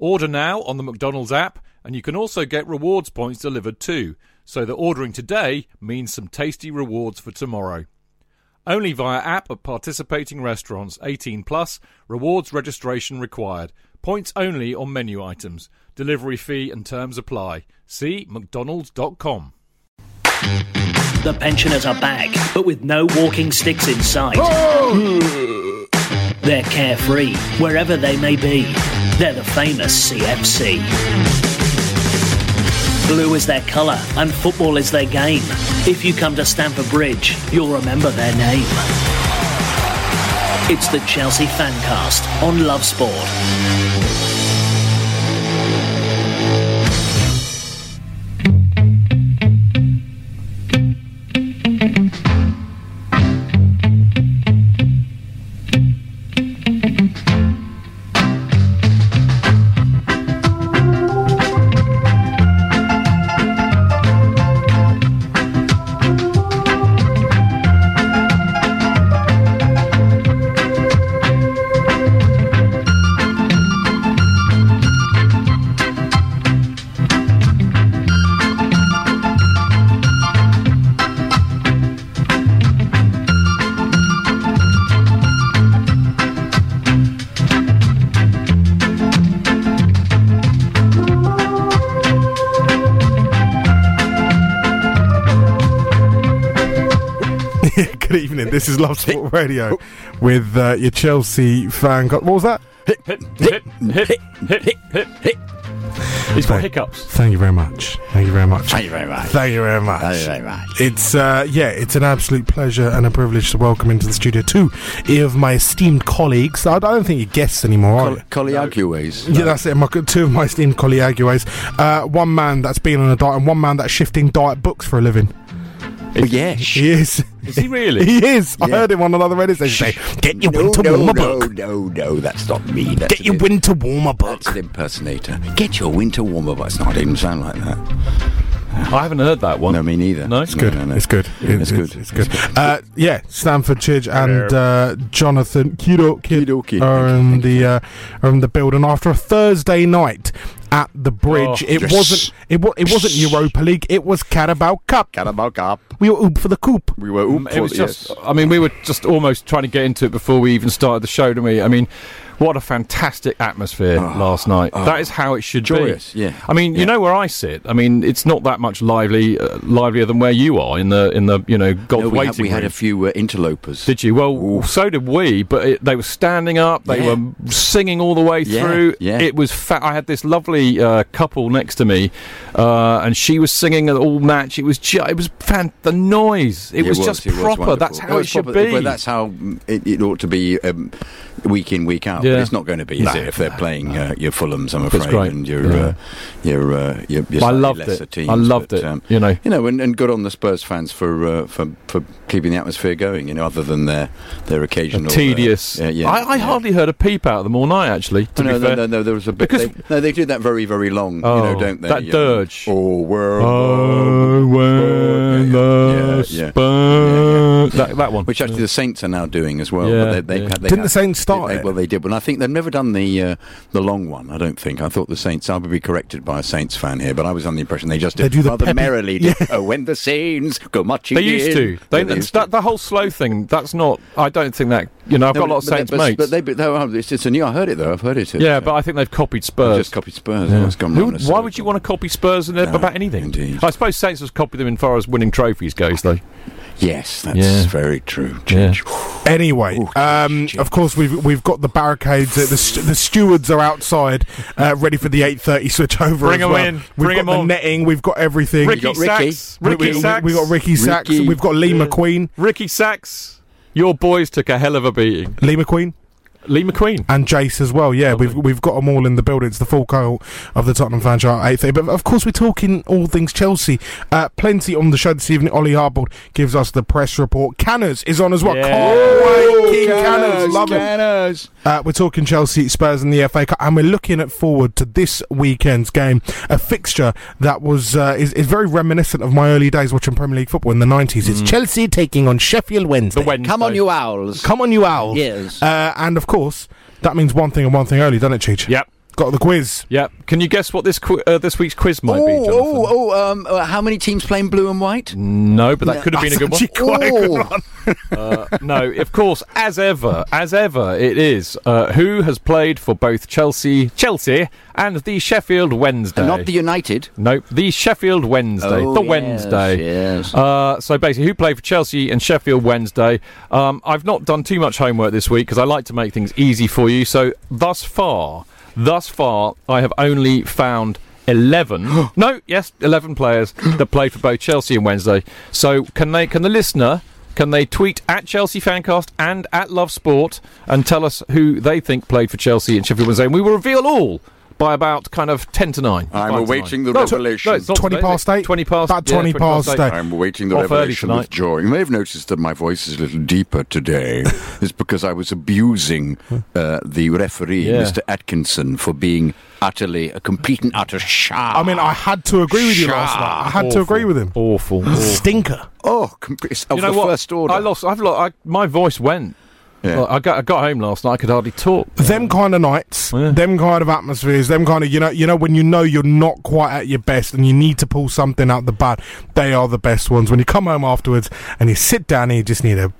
Order now on the McDonald's app, and you can also get rewards points delivered too, so that ordering today means some tasty rewards for tomorrow. Only via app at participating restaurants 18 plus. Rewards registration required. Points only on menu items. Delivery fee and terms apply. See mcdonalds.com. The pensioners are back, but with no walking sticks in sight. Oh! Hmm. They're carefree, wherever they may be. They're the famous CFC. Blue is their colour, and football is their game. If you come to Stamford Bridge, you'll remember their name. It's the Chelsea Fancast on Love Sport. Evening. This is Love Sport Radio with uh, your Chelsea fan. Co- what was that? Hip, hip, hip, hip, hip, hip, hip. He's got hiccups. Thank you very much. Thank you very much. Thank you very much. Thank you very much. Thank you very much. It's uh, yeah, it's an absolute pleasure and a privilege to welcome into the studio two of my esteemed colleagues. I, I don't think you're guests anymore. are you? Colliagues. Yeah, that's it. My, two of my esteemed colleagues. Uh, one man that's been on a diet and one man that's shifting diet books for a living. Oh, yes. He is. Is he really? He is. I Yeah. heard him on another radio station say, "Get your No, winter no, warmer no, book. no, no, that's not me. That's Get your an- winter warmer book." That's an impersonator. Get your winter warmer book. It's not even sound like that. I haven't heard that one. No, me neither. No? It's good. No, no. It's good. It's good. It's, good. Uh, yeah, Stanford Chidge and uh, Jonathan Kido Kid Kidoki. are in the uh, are in the building after a Thursday night at the bridge. Oh, it yes. wasn't. It, wa- it wasn't Europa League. It was Carabao Cup. Carabao Cup. We were oop for the coop. We were oop mm, it was for- just. yes. I mean, we were just almost trying to get into it before we even started the show, didn't we? I mean, what a fantastic atmosphere last night. that is how it should Joyous, be. yeah. I mean, you know where I sit. I mean, it's not that much lively, uh, livelier than where you are in the in the you know golf No, we, waiting had, we had a few uh, interlopers. Did you? Well, so did we. But it, they were standing up. They Yeah. were singing all the way Yeah, through. yeah. It was. Fa- I had this lovely uh, couple next to me, uh, and she was singing at all match. It was. Ju- it was fan- the noise. It Yeah, was, just it proper. wonderful. That's how it should proper- be. But that's how it, it ought to be um, week in, week out. Yeah. But it's not going to be, is No, it? If they're no, playing uh, your Fulhams, I'm afraid, great. and your, Yeah. uh, your, uh, your, your I slightly loved lesser it. Teams, I loved but, um, it. You know. you know, and, and good on the Spurs fans for uh, for for keeping the atmosphere going. You know, other than their their occasional uh, tedious. uh, yeah, I, I yeah. hardly heard a peep out of them all night. Actually, to no, be no, fair. no, no, there was a bit. Because- they, no, they do that very, very long. Oh, you know, don't they? that Um, dirge. Oh, world. Oh, when the yeah, yeah. Spurs. That, that one. Which actually the Saints are now doing as well. Yeah, but they, they, yeah. they Didn't the Saints start it? well, they did. But I think they've never done the uh, the long one. I don't think. I thought the Saints. I would be corrected by a Saints fan here, but I was on the impression they just They did do the rather peppy- merrily. Did, oh, when the Saints go marching They used in." to. They, Yeah, they it's used to. the whole slow thing. That's not. I don't think that. You know, I've No, got a lot of but- Saints but, mates. But they, but they, oh, it's, it's a new. I heard it though. I've heard it. yeah, uh, but I think they've copied I've Spurs. just copied Spurs. Yeah. It's gone Who- why circle. would you want to copy Spurs in there No, about anything? indeed. I suppose Saints has copied them in far as winning trophies goes, though. Yes, that's Yeah. very true. Yeah. Anyway, Ooh, um, of course we've we've got the barricades. Uh, the, st- the stewards are outside, uh, ready for the eight thirty switch over. Bring as 'em well. in. We've Bring got 'em the on. netting. We've got everything. Ricky got Ricky. Sacks. We- Ricky we, we, Sacks. we got Ricky Sacks. Ricky. We've got Lee McQueen. Ricky Sacks. Your boys took a hell of a beating. Lee McQueen Lee McQueen. and Jace as well. Yeah, we've we've got them all in the building. It's the full cohort of the Tottenham fan chart at eight thirty. But of course, we're talking all things Chelsea. Uh, plenty on the show this evening. Ollie Hardboard gives us the press report. Canners is on as well. Yeah. Can't wait, King Canners, love it. Canners. Uh, we're talking Chelsea, Spurs, and the FA Cup, and we're looking at forward to this weekend's game, a fixture that was uh, is, is very reminiscent of my early days watching Premier League football in the nineties. It's Chelsea taking on Sheffield Wednesday. The Wednesday. Come on, you owls. Come on, you owls! Yes. uh, and of course that means one thing and one thing only, doesn't it, Cheech? Yep. Got the quiz. Yep. Can you guess what this qu- uh, this week's quiz might be, Oh, Jonathan? oh, oh, um, uh, how many teams playing blue and white? No, but that could have been a good one. Actually, quite a good one. Uh, no, of course, as ever, as ever, it is. Uh, who has played for both Chelsea, Chelsea, and the Sheffield Wednesday? Not the United. no, the Sheffield Wednesday, Oh, the yes, Wednesday. yes. Uh, so basically, who played for Chelsea and Sheffield Wednesday? Um, I've not done too much homework this week because I like to make things easy for you. So thus far, thus far, I have only found. 11 no yes 11 players that played for both Chelsea and Wednesday so can they can the listener can they tweet at Chelsea Fancast and at Love Sport and tell us who they think played for Chelsea and Sheffield Wednesday and we will reveal all by about kind of 10 to 9 I'm Five awaiting nine. the No, revelation. no, it's not 20 today, past eight? 20 past About yeah, 20 past eight. I'm awaiting the Off revelation tonight. with joy. You may have noticed that my voice is a little deeper today. it's because I was abusing uh, the referee, Yeah. Mr. Atkinson, for being utterly a complete and utter shah. I mean, I had to agree with you last night. I had to agree with him. awful, awful. Stinker. oh, complete, of you know the what? first order. I lost. I've lost. I, my voice went. Yeah. Well, I got. I got home last night. I could hardly talk. them kind of nights, Yeah. them kind of atmospheres, them kind of you know, you know when you know you're not quite at your best and you need to pull something out the bad. They are the best ones. When you come home afterwards and you sit down and you just need a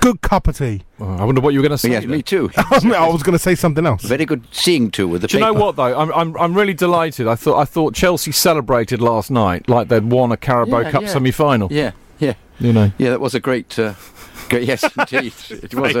good cup of tea. Oh, I wonder what you were going to say. yes, then. me too. I, was going to say something else. Very good seeing to with the Do you know what though? I'm, I'm I'm really delighted. I thought I thought Chelsea celebrated last night like they'd won a Carabao Yeah, Cup yeah. semi final. Yeah, yeah, You know. yeah. That was a great. Uh, great yes, indeed, it was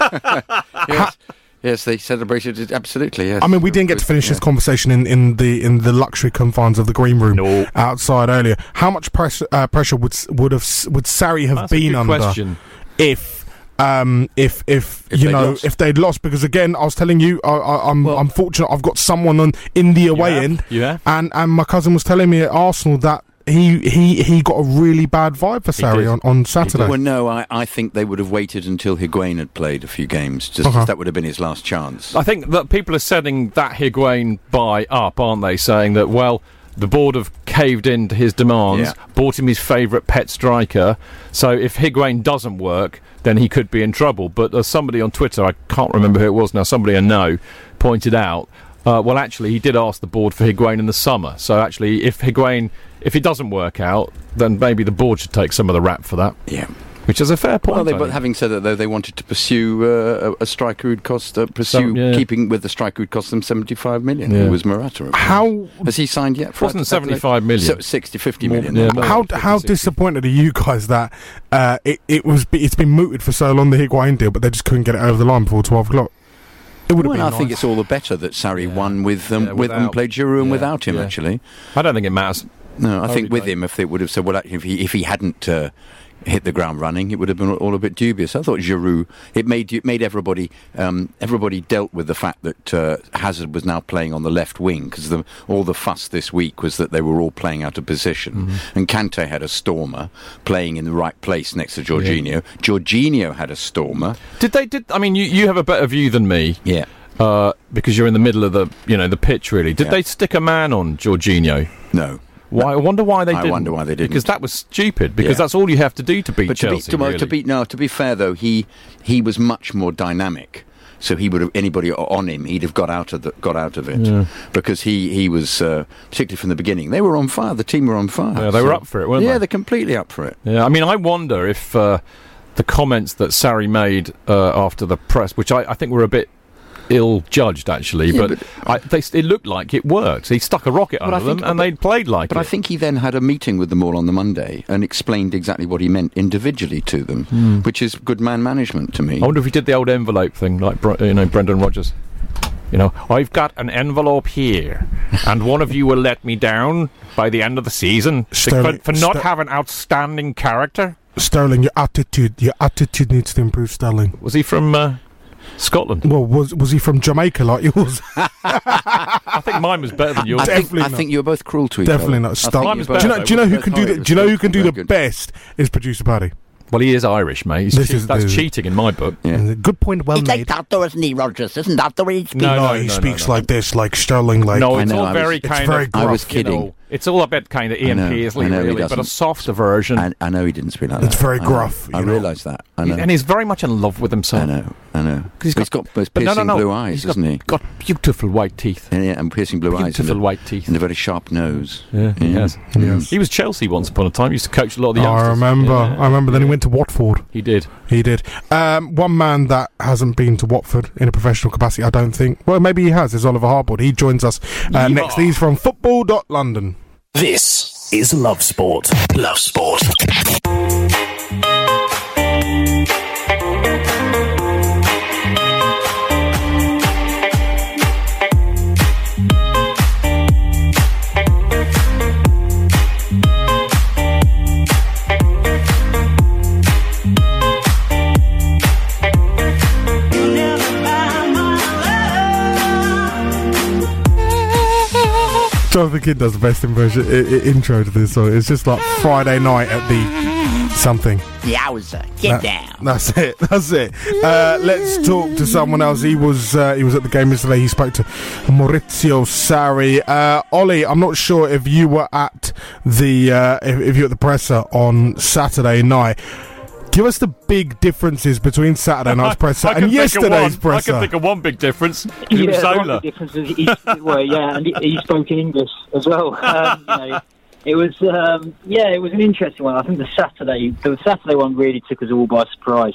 a. yes, yes, they celebrated it absolutely. Yes. I mean, we didn't get to finish this conversation in, in the in the luxury confines of the green room No. outside earlier. How much pressure uh, pressure would s- would have would Sarri have That's a been good under question. if um if if, If you they'd know lost. if they'd lost? Because again, I was telling you, I, I, I'm Well- I'm fortunate. I've got someone on in the away end, You have? and and my cousin was telling me at Arsenal that. He, he he got a really bad vibe for Sarri on, on Saturday. Well, no, I, I think they would have waited until Higuain had played a few games. Just Okay. that would have been his last chance. I think that people are setting that Higuain buy up, aren't they? Saying that well. The board have caved in to his demands, Yeah. bought him his favourite pet striker. So if Higuain doesn't work, then he could be in trouble. But as somebody on Twitter, I can't remember who it was now, somebody I know, pointed out, uh, well, actually, he did ask the board for Higuain in the summer. So actually, if Higuain, if it doesn't work out, then maybe the board should take some of the rap for that, Yeah. which is a fair point. Well, they, but having said that, though, they wanted to pursue uh, a, a striker who'd cost uh, pursue Some- yeah. keeping with the striker who'd cost them seventy-five million. Yeah. It was Morata. how has he signed yet? For Wasn't At- Adelaide? 75 million. So 60, 50 More- million. yeah, now. more. how 50, how 60. disappointed are you guys that uh, it it was it's been mooted for so long the Higuain deal, but they just couldn't get it over the line before twelve o'clock. It would Well. I nice. think it's all the better that Sarri Yeah. won with them, Yeah, with and without- played Giroud and yeah, without him. Actually, I don't think it matters. no, I I think with like- him, if they would have said, well, actually, if he if he hadn't. Uh, Hit the ground running, it would have been all a bit dubious. I thought Giroud. It made it made everybody um, everybody dealt with the fact that uh, Hazard was now playing on the left wing because all the fuss this week was that they were all playing out of position, and Kante had a stormer playing in the right place next to Jorginho. Jorginho had a stormer. Did they? Did I mean you? You have a better view than me Yeah, uh, because you're in the middle of the you know the pitch. Really, did Yeah. they stick a man on Jorginho? no. Why? I wonder why they I didn't. wonder why they didn't. Because that was stupid. Because Yeah. that's all you have to do to beat But to be, Chelsea. to, really. to be no, to be fair though, he he was much more dynamic. So he would have anybody on him, he'd have got out of the, got out of it because he he was uh, particularly from the beginning. They were on fire. The team were on fire. Yeah, they were up for it, weren't yeah, they? Yeah, they're completely up for it. Yeah, I mean, I wonder if uh, the comments that Sarri made uh, after the press, which I, I think were a bit ill-judged actually, Yeah, but, I, they, it looked like it worked. He stuck a rocket But I under them, and but- they played like But it. I think he then had a meeting with them all on the Monday and explained exactly what he meant individually to them, Hmm. which is good man management to me. I wonder if he did the old envelope thing, like you know Brendan Rodgers. You know, I've got an envelope here, and one of you will let me down by the end of the season for, for not Ster- having outstanding character. Sterling, your attitude, your attitude needs to improve, Sterling. Was he from uh, Scotland? Well, was was he from Jamaica like yours? I think mine was better than yours. I think, Definitely I think you were both cruel to each Definitely other. Definitely not. I Stop. think Mine you was do you know? Do you know who can do the? Do you know who can do the good. best? Is producer Paddy. Well, he is Irish, mate. He's This che- is that's the- cheating in my book. Yeah. Good point. Well He's made. like that though, isn't he, Rodgers? Isn't that the way he speaks? No, no, no, he no, speaks no, no. like this, like Sterling. Like No, I it's know, all I was- very it's kind very of. I was gruff, you kidding. know, it's all a bit kind of Ian I know, Paisley, I know he really, but a softer version. I, I know he didn't speak like that. It's very I know. gruff, I know. realise that. I know. and he's very much in love with himself. I know. I know. he's he's got, those but no, piercing no, no. blue eyes, He's hasn't got, he? Got beautiful white teeth. Yeah, yeah, and piercing blue eyes. Beautiful white teeth. and a very sharp nose. Yeah, he has. Yes. He was Chelsea once upon a time. He used to coach a lot of the Oh, youngsters. I remember. Yeah. I remember. Then he went to Watford. He did. He did. Um, one man that hasn't been to Watford in a professional capacity, I don't think. Well, maybe he has. Is Oliver Hardboard. He joins us uh, next. He's from Football.London. This is Love Sport. Love Sport. Jonathan Kidd does the best impression, I- I- intro to this song. It's just like Friday night at the something. Yowza, get That- down. That's it. That's it. Uh, let's talk to someone else. He was uh, he was at the game yesterday. He spoke to Maurizio Sarri. Uh, Ollie, I'm not sure if you were at the uh, if, if you were at the presser on Saturday night. Give us the big differences between Saturday night's presser and yesterday's one. presser. I can think of one big difference. Yeah, was the one Zola. big difference is he, well, yeah, and he, he spoke in English as well. Um, you know, it was, um, yeah, it was an interesting one. I think the Saturday, the Saturday one really took us all by surprise.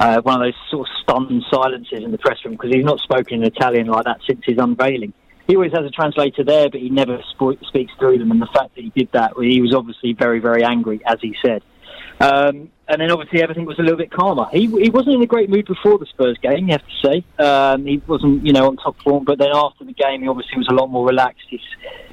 Uh, one of those sort of stunned silences in the press room because he's not spoken in Italian like that since his unveiling. He always has a translator there, but he never sp- speaks through them. And the fact that he did that, he was obviously very, very angry, as he said. Um, and then obviously everything was a little bit calmer. He he wasn't in a great mood before the Spurs game, you have to say. Um, he wasn't, you know, on top form. But then after the game, he obviously was a lot more relaxed. He's,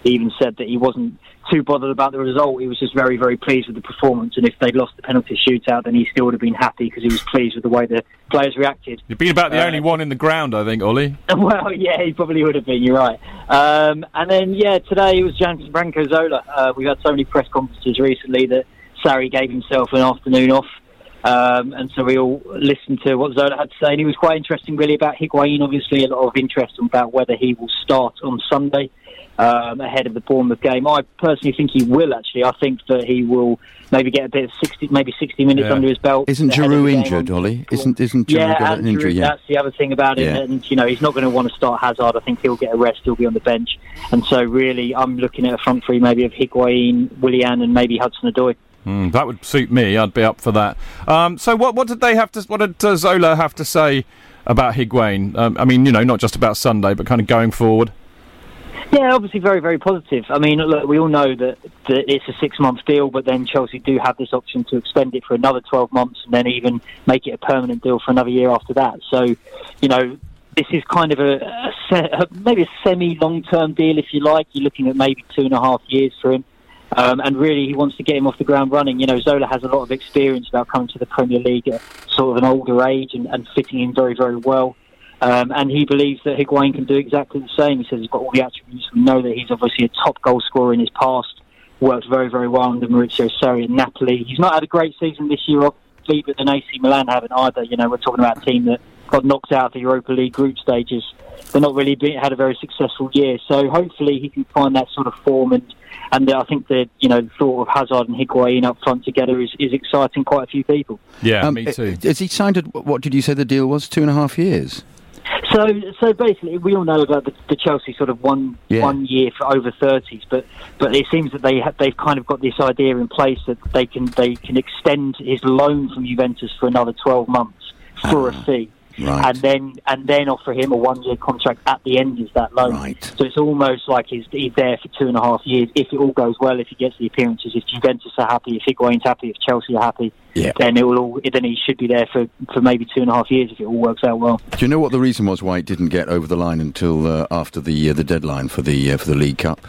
he even said that he wasn't too bothered about the result. He was just very, very pleased with the performance. And if they'd lost the penalty shootout, then he still would have been happy because he was pleased with the way the players reacted. You've been about the Uh, only one in the ground, I think, Ollie. Well, yeah, he probably would have been. You're right. Um, and then, yeah, today it was Gianfranco Zola. Uh, we've had so many press conferences recently that Sarri gave himself an afternoon off. Um, and so we all listened to what Zola had to say. And he was quite interesting, really, about Higuain. Obviously, a lot of interest about whether he will start on Sunday um, ahead of the Bournemouth game. I personally think he will. Actually, I think that he will maybe get a bit of sixty, maybe sixty minutes Yeah. under his belt. Isn't Giroud injured, Ollie? Isn't isn't Giroud yeah, got an injury? Giroud, Yeah. that's the other thing about it. Yeah. And you know, he's not going to want to start Hazard. I think he'll get a rest. He'll be on the bench. And so, really, I'm looking at a front three maybe of Higuain, Willian, and maybe Hudson Odoi. Mm, that would suit me. I'd be up for that. Um, so, what what did they have to? What did uh, Zola have to say about Higuain? Um, I mean, you know, not just about Sunday, but kind of going forward. Yeah, obviously very, very positive. I mean, look, we all know that, that it's a six-month deal, but then Chelsea do have this option to extend it for another 12 months and then even make it a permanent deal for another year after that. So, you know, this is kind of a, a, a maybe a semi-long-term deal, if you like. You're looking at maybe two and a half years for him. Um, and really, he wants to get him off the ground running. You know, Zola has a lot of experience about coming to the Premier League at sort of an older age and, and fitting in very, very well. Um, and he believes that Higuain can do exactly the same. He says he's got all the attributes. We know that he's obviously a top goal scorer in his past. Worked very, very well under Maurizio Sarri at Napoli. He's not had a great season this year, obviously, but then AC Milan haven't either. You know, we're talking about a team that got knocked out of the Europa League group stages. They're not really been, had a very successful year. So hopefully he can find that sort of form and and I think the you know the thought of Hazard and Higuain up front together is, is exciting quite a few people. Yeah, Um, me too. Has he signed? A, what did you say the deal was? Two and a half years. So, so basically, we all know about the, the Chelsea sort of one Yeah. one year for over thirties, but but it seems that they have, they've kind of got this idea in place that they can they can extend his loan from Juventus for another twelve months for a fee, Right. and then and then offer him a one year contract at the end of that loan. Right. So it's almost like he's, he's there for two and a half years. If it all goes well, if he gets the appearances, if Juventus are happy, if Higuain's happy, if Chelsea are happy, Yeah. then it will all, then he should be there for, for maybe two and a half years if it all works out well. Do you know what the reason was why it didn't get over the line until uh, after the uh, the deadline for the uh, for the League Cup?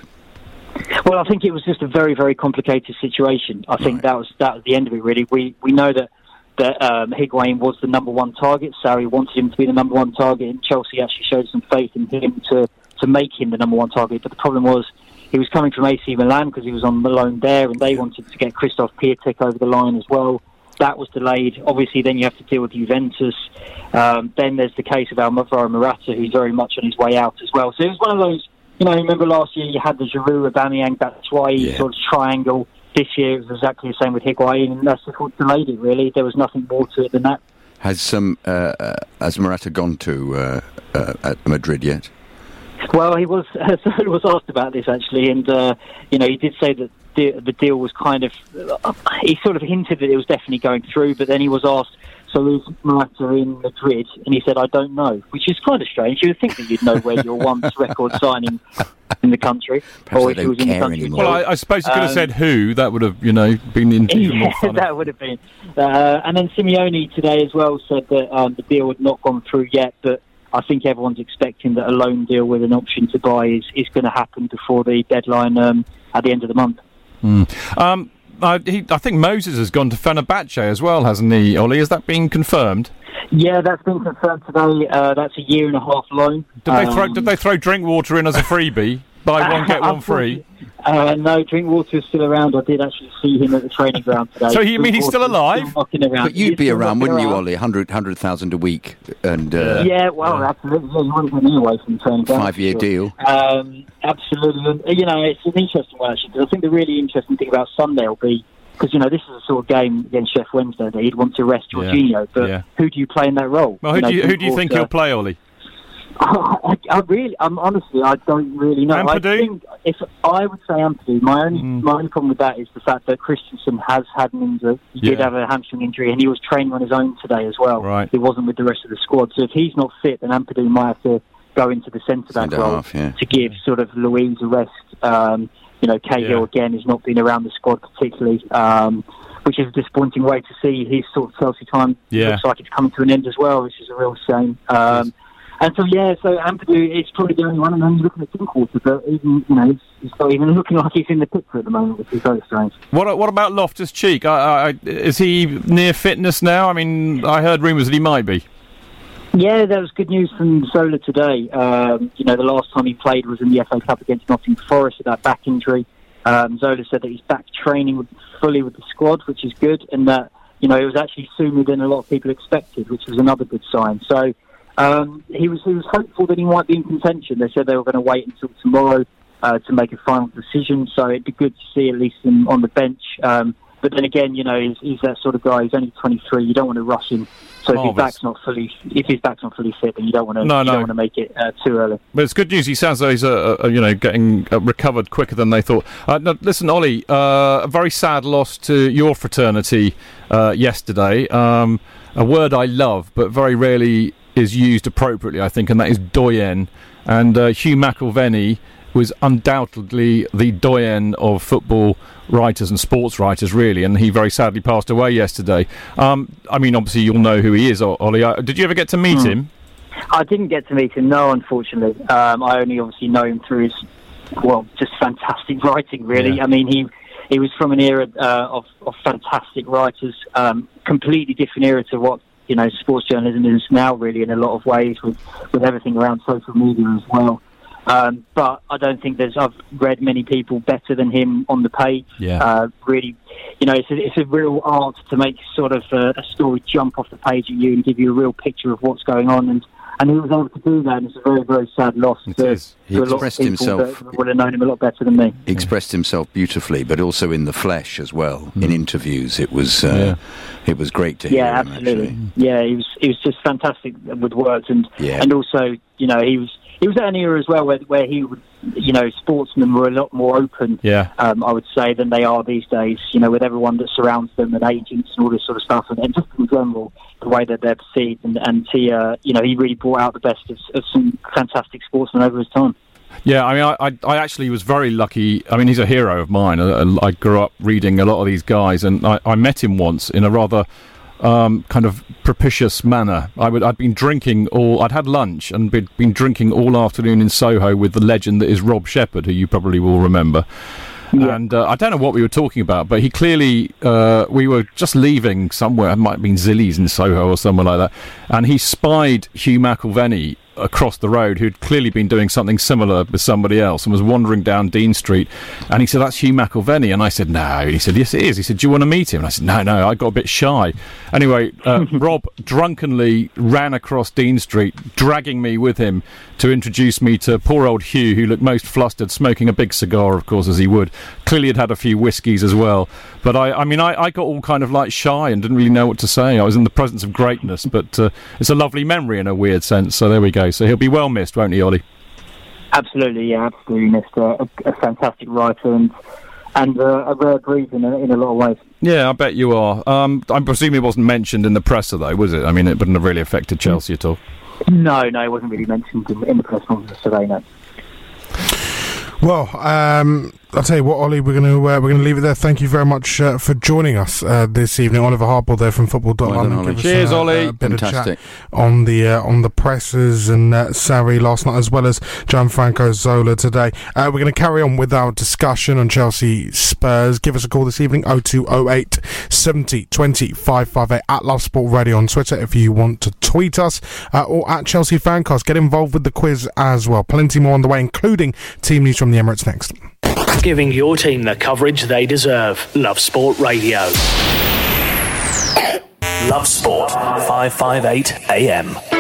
Well, I think it was just a very, very complicated situation. I think Right. that was that was the end of it. Really, we we know that that um, Higuain was the number one target. Sarri wanted him to be the number one target, and Chelsea actually showed some faith in him to to make him the number one target. But the problem was he was coming from AC Milan because he was on loan there, and they wanted to get Krzysztof Piatek over the line as well. That was delayed. Obviously, then you have to deal with Juventus. Um, then there's the case of Alvaro Morata, who's very much on his way out as well. So it was one of those. You know, remember last year you had the Giroud, Aubameyang, Batshuayi Yeah. sort of triangle. This year it was exactly the same with Higuain, and that's what delayed it. Really, there was nothing more to it than that. Has some uh, uh, has Morata gone to uh, uh, at Madrid yet? Well, he was was asked about this actually, and uh, you know he did say that the, the deal was kind of uh, he sort of hinted that it was definitely going through, but then he was asked. So is Morata in Madrid? And he said, "I don't know," which is kind of strange. You would think that you'd know where your once record signing in the country, Perhaps or they if he was don't in the care country. anymore. Well, I, I suppose you could have Um, said who. That would have, you know, been in- more Yeah, fun. that would have been. Uh, and then Simeone today as well said that um, the deal had not gone through yet, but I think everyone's expecting that a loan deal with an option to buy is, is going to happen before the deadline um, at the end of the month. Um, I, he, I think Moses has gone to Fenerbahce as well, hasn't he, Ollie? Has that been confirmed? Yeah, that's been confirmed today. Uh, that's a year and a half loan. Did they throw? Um, Did they throw Drinkwater in as a freebie? Buy one get one free. Uh, no, Drinkwater is still around. I did actually see him at the training ground today. So you mean he's still alive? knocking around. But you'd He's be around, wouldn't you, around. Ollie? 100 100,000 a week and uh, Yeah, well, absolutely. Yeah, you wouldn't get me away from the training ground. five year Sure. deal. Um, absolutely. And, uh, You know, it's an interesting one, actually, because I think the really interesting thing about Sunday will be, because, you know, this is a sort of game against Sheff Wednesday that he'd want to rest Yeah. Jorginho, but Yeah. who do you play in that role? Well, who know, do you, who do you think he'll play, Ollie? I, I really, I'm honestly, I don't really know. I Ampadu? think if I would say Ampadu, my only Mm. my only problem with that is the fact that Christensen has had an injury. He did have a hamstring injury, and he was training on his own today as well. Right. He wasn't with the rest of the squad. So if he's not fit, then Ampadu might have to go into the centre back role half, yeah. to give sort of Luiz a rest. Um, you know, Cahill Yeah. again has not been around the squad particularly. Um, which is a disappointing way to see his sort of Chelsea time. Yeah. Looks like it's coming to an end as well, which is a real shame. Um, and so yeah, so Ampadu is probably the only one, and then you're looking at Drinkwater, but even you know he's, he's not even looking like he's in the picture at the moment, which is very strange. What What about Loftus Cheek? I, I, is he near fitness now? I mean, I heard rumours that he might be. Yeah, that was good news from Zola today. Um, you know, the last time he played was in the FA Cup against Nottingham Forest with that back injury. Um, Zola said that he's back training fully with the squad, which is good, and that you know it was actually sooner than a lot of people expected, which was another good sign. So um, he was he was hopeful that he might be in contention. They said they were going to wait until tomorrow uh, to make a final decision, so it'd be good to see at least him on the bench. Um, but then again, you know, he's, he's that sort of guy. He's only 23. You don't want to rush him. So if his back's not fully, if his back's not fully fit, then you don't want to. No, no. don't want to make it uh, too early. But it's good news. He sounds like he's, uh, uh, you know, getting uh, recovered quicker than they thought. Uh, no, listen, Ollie, uh, a very sad loss to your fraternity uh, yesterday. Um, a word I love, but very rarely is used appropriately, I think, and that is doyen. And uh, Hugh McIlvanney was undoubtedly the doyen of football writers and sports writers, really, and he very sadly passed away yesterday. Um, I mean, obviously, you'll know who he is, Ollie. Uh, did you ever get to meet Hmm. him? I didn't get to meet him, no, unfortunately. Um, I only obviously know him through his, well, just fantastic writing, really. Yeah. I mean, he he was from an era uh, of, of fantastic writers, um, completely different era to what you know sports journalism is now, really, in a lot of ways, with with everything around social media as well. Um, but I don't think there's. I've read many people better than him on the page. Yeah. Uh, really, you know, it's a, it's a real art to make sort of a, a story jump off the page at you and give you a real picture of what's going on. And and he was able to do that. And it's a very, very sad loss It to, is. He to a lot of expressed himself- would have known him a lot better than me. He expressed himself beautifully, but also in the flesh as well. In interviews, it was uh, it was great to hear Yeah, him. absolutely. Actually. Yeah, he was he was just fantastic with words, and Yeah. and also you know he was he was at an era as well where where he would you know sportsmen were a lot more open. Yeah. Um, I would say than they are these days. You know, with everyone that surrounds them and agents and all this sort of stuff, and, and just in general the way that they're perceived. And, and he uh, you know he really brought out the best of, of some fantastic sportsmen over his time. Yeah, I mean, I, I, I actually was very lucky. I mean, he's a hero of mine. I, I grew up reading a lot of these guys, and I, I met him once in a rather um, kind of propitious manner. I would, I'd been drinking all. I'd had lunch and been, been drinking all afternoon in Soho with the legend that is Rob Shepherd, who you probably will remember. And uh, I don't know what we were talking about, but he clearly, uh, we were just leaving somewhere, it might have been Zilly's in Soho or somewhere like that, and he spied Hugh McIlvanney across the road who'd clearly been doing something similar with somebody else and was wandering down Dean Street. And he said, That's Hugh McIlvanney. And I said, No. And he said, Yes, it is. He said, Do you want to meet him? And I said, No, no, I got a bit shy. Anyway, uh, Rob drunkenly ran across Dean Street, dragging me with him to introduce me to poor old Hugh, who looked most flustered, smoking a big cigar, of course, as he would. Clearly had had a few whiskies as well. But I, I mean, I, I got all kind of like shy and didn't really know what to say. I was in the presence of greatness, but uh, it's a lovely memory in a weird sense. So there we go. So he'll be well missed, won't he, Ollie? Absolutely, yeah, absolutely, Mister, a, a fantastic writer and and uh, a rare breed in a, in a lot of ways. Yeah, I bet you are. Um, I presume it wasn't mentioned in the presser, though, was it? I mean, it wouldn't have really affected Chelsea at all. No, no, it wasn't really mentioned in, in the press conference today. No. Well, um, I'll tell you what, Ollie, we're going to uh, we're going to leave it there. Thank you very much uh, for joining us uh, this evening. Oliver Harple there from Football Well done, Ollie. Cheers, uh, Ollie. A bit of Fantastic. chat on the uh, on the presses and uh, Sarri last night, as well as Gianfranco Zola today. Uh, we're going to carry on with our discussion on Chelsea Spurs. Give us a call this evening 0208 70 20 558 at Love Sport Radio on Twitter if you want to tweet us uh, or at Chelsea Fancast. Get involved with the quiz as well. Plenty more on the way, including team news from the Emirates next. Giving your team the coverage they deserve. Love Sport Radio. Love Sport 558 AM.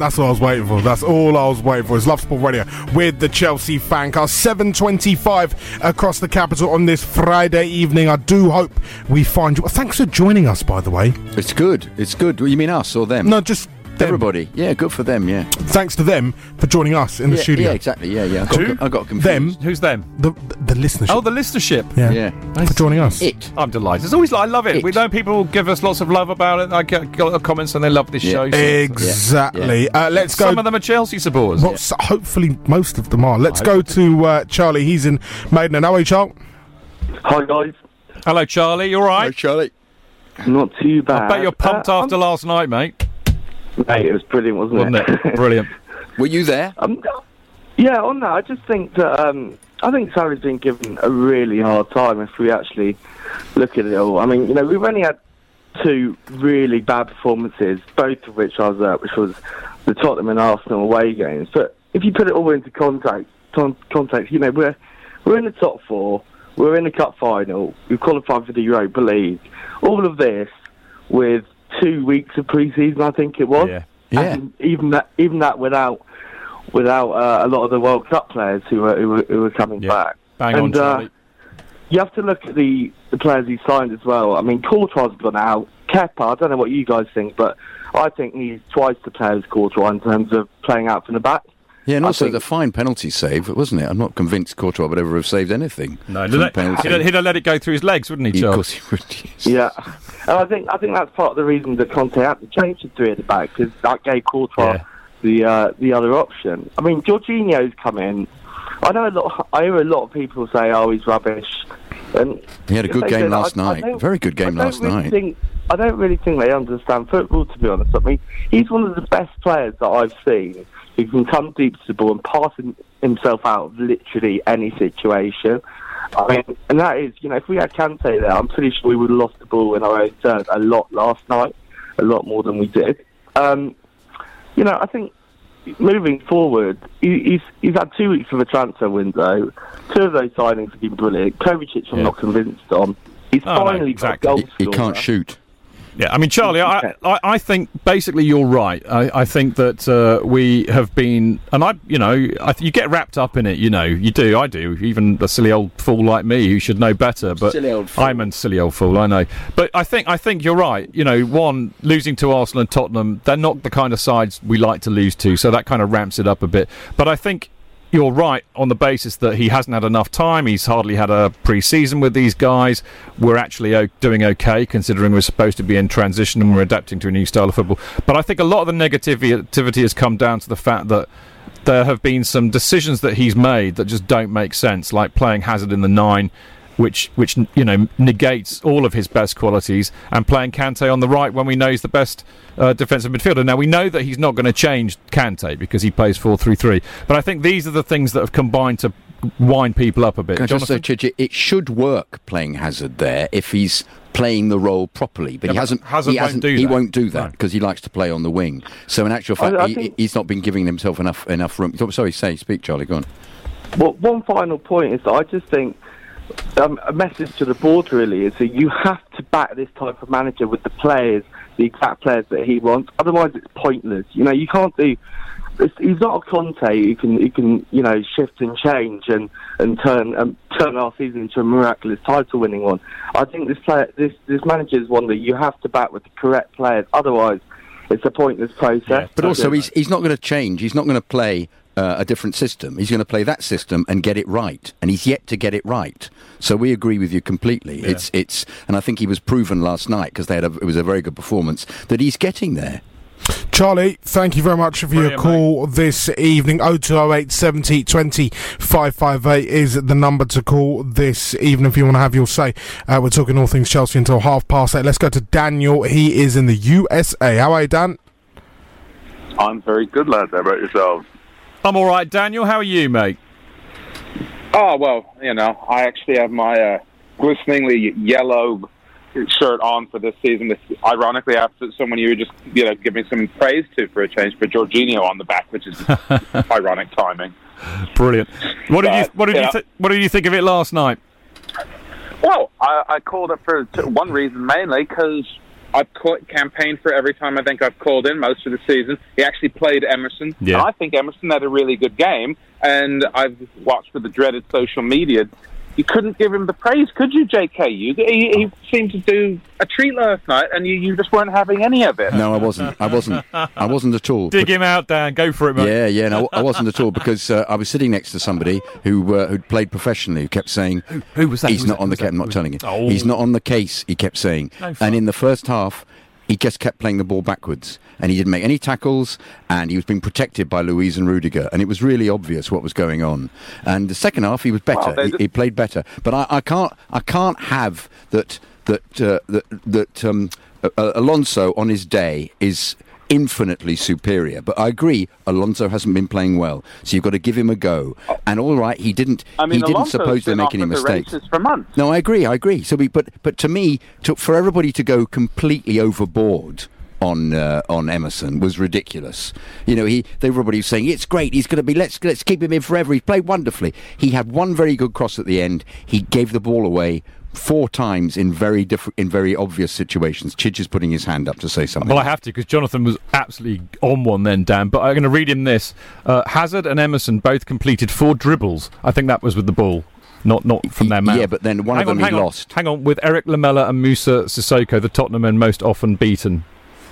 That's what I was waiting for. That's all I was waiting for. It's Love Sport Radio with the Chelsea Fancast. 7.25 across the capital on this Friday evening. I do hope we find you. Thanks for joining us, by the way. It's good. It's good. You mean us or them? No, just them. everybody. Yeah, good for them. Yeah. Thanks to them for joining us in the studio. Yeah, exactly. Yeah, yeah. I got, Who? I got confused. Them, Who's them? the, the, the listenership. Oh, the listenership. yeah. Yeah. For joining us. It. I'm delighted. It's always I love it. It. We know people give us lots of love about it. I get got a lot of comments and they love this Yeah. show. so- Exactly. Uh, let's go. Some of them are Chelsea supporters. well, so hopefully, most of them are. Let's I go to uh, Charlie. He's in Maiden. How are you, Charlie? Hi guys, Hello, Charlie. You all Hi, right? Charlie. not too bad. I bet you're pumped Uh, after last night, mate. Mate, it was brilliant, wasn't, Wasn't it? Brilliant. Were you there? um, yeah, on that, I just think that um, I think Sarri's been given a really hard time if we actually look at it all. I mean, you know, we've only had two really bad performances, both of which I was at, which was the Tottenham and Arsenal away games. But if you put it all into context, con- context, you know, we're we're in the top four, we're in the cup final, we've qualified for the Europa League. All of this with two weeks of pre-season, I think it was. Yeah. Yeah. And even that, even that without without uh, a lot of the World Cup players who were who were, who were coming Yeah. back. Bang on, And, uh, Charlie. You have to look at the, the players he signed as well. I mean, Courtois has gone out. Kepa, I don't know what you guys think, but I think he's twice the player as Courtois in terms of playing out from the back. Yeah, and I also think- the fine penalty save, wasn't it? I'm not convinced Courtois would ever have saved anything. No, from he'd have, penalty. he'd, have, he'd have let it go through his legs, wouldn't he, Of course he would. yes. Yeah, and I think I think that's part of the reason that Conte had to change the three at the back because that gave Courtois Yeah. the uh, the other option. I mean, Jorginho's come in. I know a lot. I hear a lot of people say, "Oh, he's rubbish." And He had a good game said, last I- I night. don't- Very good game I don't last really night. Think, I don't really think they understand football, to be honest. I mean, he's one of the best players that I've seen who can come deep to the ball and pass himself out of literally any situation. I mean, and that is, you know, if we had Kante there, I'm pretty sure we would have lost the ball in our own turn a lot last night, a lot more than we did. Um, you know, I think moving forward, he's he's had two weeks of a transfer window. Two of those signings have been brilliant. Kovacic, I'm not convinced on. He's Oh, no, finally exactly. got a goal He scorer. can't shoot. Yeah, I mean, Charlie, I, I, I think basically you're right. I, I think that uh, we have been, and I, you know, I, th- you get wrapped up in it. You know, you do. I do. Even a silly old fool like me who should know better. But Silly old fool. I'm a silly old fool. I know. But I think I think you're right. You know, one losing to Arsenal and Tottenham, they're not the kind of sides we like to lose to. So that kind of ramps it up a bit. But I think you're right on the basis that he hasn't had enough time. He's hardly had a pre-season with these guys. We're actually doing okay considering we're supposed to be in transition and we're adapting to a new style of football. But I think a lot of the negativity has come down to the fact that there have been some decisions that he's made that just don't make sense, like playing Hazard in the nine. Which, which you know, negates all of his best qualities, and playing Kante on the right when we know he's the best uh, defensive midfielder. Now we know that he's not going to change Kante because he plays four three three. But I think these are the things that have combined to wind people up a bit. Just say, Chidge, it should work playing Hazard there if he's playing the role properly, but Yeah, he hasn't. Hazard he won't hasn't. do he that. won't do that No. because he likes to play on the wing. So in actual fact, I he, think- he's not been giving himself enough enough room. Sorry, say, speak, Charlie. Go on. Well, one final point is that I just think um, a message to the board really is that you have to back this type of manager with the players, the exact players that he wants. Otherwise, it's pointless. You know, you can't do. It's, he's not a Conte who can who can you know shift and change and and turn um, turn our season into a miraculous title winning one. I think this player this this manager is one that you have to back with the correct players. Otherwise, it's a pointless process. But also, he's he's not going to change. He's not going to play uh, a different system. He's going to play that system and get it right. And he's yet to get it right. So we agree with you completely. It's it's, and I think he was proven last night because they had a, it was a very good performance that he's getting there. Charlie, thank you very much for your Brilliant, call this evening. 0208 70 20 558 is the number to call this evening if you want to have your say. Uh, we're talking all things Chelsea until half past eight. Let's go to Daniel. He is in the USA. How are you, Dan? I'm very good, lads. How about yourselves? I'm all right, Daniel. How are you, mate? Oh well, you know, I actually have my uh, glisteningly yellow shirt on for this season. This, ironically, after someone you were just you know giving some praise to for a change for Jorginho on the back, which is ironic timing. Brilliant. What did you What did you yeah. th- What did you think of it last night? Well, I, I called it for t- one reason mainly because I've ca- campaigned for every time I think I've called in most of the season. He actually played Emerson. Yeah. And I think Emerson had a really good game, and I've watched with the dreaded social media. You couldn't give him the praise, could you, JK? You, he, he seemed to do a treat last night, and you, you just weren't having any of it. No, I wasn't. I wasn't. I wasn't at all. Dig him out, Dan. Go for it, mate. Yeah, yeah, no, I wasn't at all because uh, I was sitting next to somebody who uh, who'd played professionally who kept saying, "Who, who was that? He's Who not on Who the was case. I'm not telling you. Oh. He's not on the case." He kept saying, No and in the first half. He just kept playing the ball backwards, and he didn't make any tackles, and he was being protected by Luiz and Rudiger, and it was really obvious what was going on. And the second half, he was better. they he, he played better, but I, I can't, I can't have that that uh, that that um, Alonso on his day is infinitely superior. But I agree, Alonso hasn't been playing well, so you've got to give him a go. And all right, he didn't. I mean, he didn't Alonso's supposedly been make any mistakes. races for months. No, I agree. I agree. So, we, but but to me, to, for everybody to go completely overboard on uh, on Emerson was ridiculous. You know, he everybody was saying it's great. He's going to be let's let's keep him in forever. He's played wonderfully. He had one very good cross at the end. He gave the ball away. Four times in very different, in very obvious situations. Chidge is putting his hand up to say something. Well, I have to because Jonathan was absolutely on one then, Dan. But I'm going to read him this: uh, Hazard and Emerson both completed four dribbles. I think that was with the ball, not not from their mouth. Yeah, but then one hang of them on, he hang on, lost. Hang on, with Erik Lamela and Moussa Sissoko, the Tottenham men most often beaten.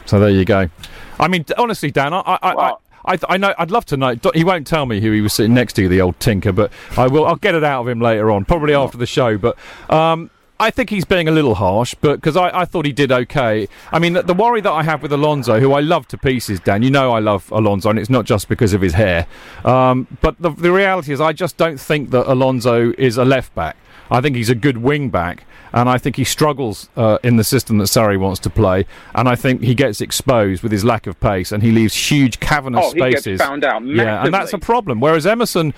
So there you go. I mean, honestly, Dan, I, I, I, I, I know. I'd love to know. He won't tell me who he was sitting next to, the old tinker. But I will. I'll get it out of him later on, probably after the show. But um, I think he's being a little harsh, but because I, I thought he did okay. I mean, the, the worry that I have with Alonso, who I love to pieces, Dan. You know, I love Alonso, and it's not just because of his hair. Um, but the, the reality is, I just don't think that Alonso is a left back. I think he's a good wing back, and I think he struggles uh, in the system that Sarri wants to play. And I think he gets exposed with his lack of pace, and he leaves huge cavernous Oh, he gets spaces. found out Yeah, and that's a problem. Whereas Emerson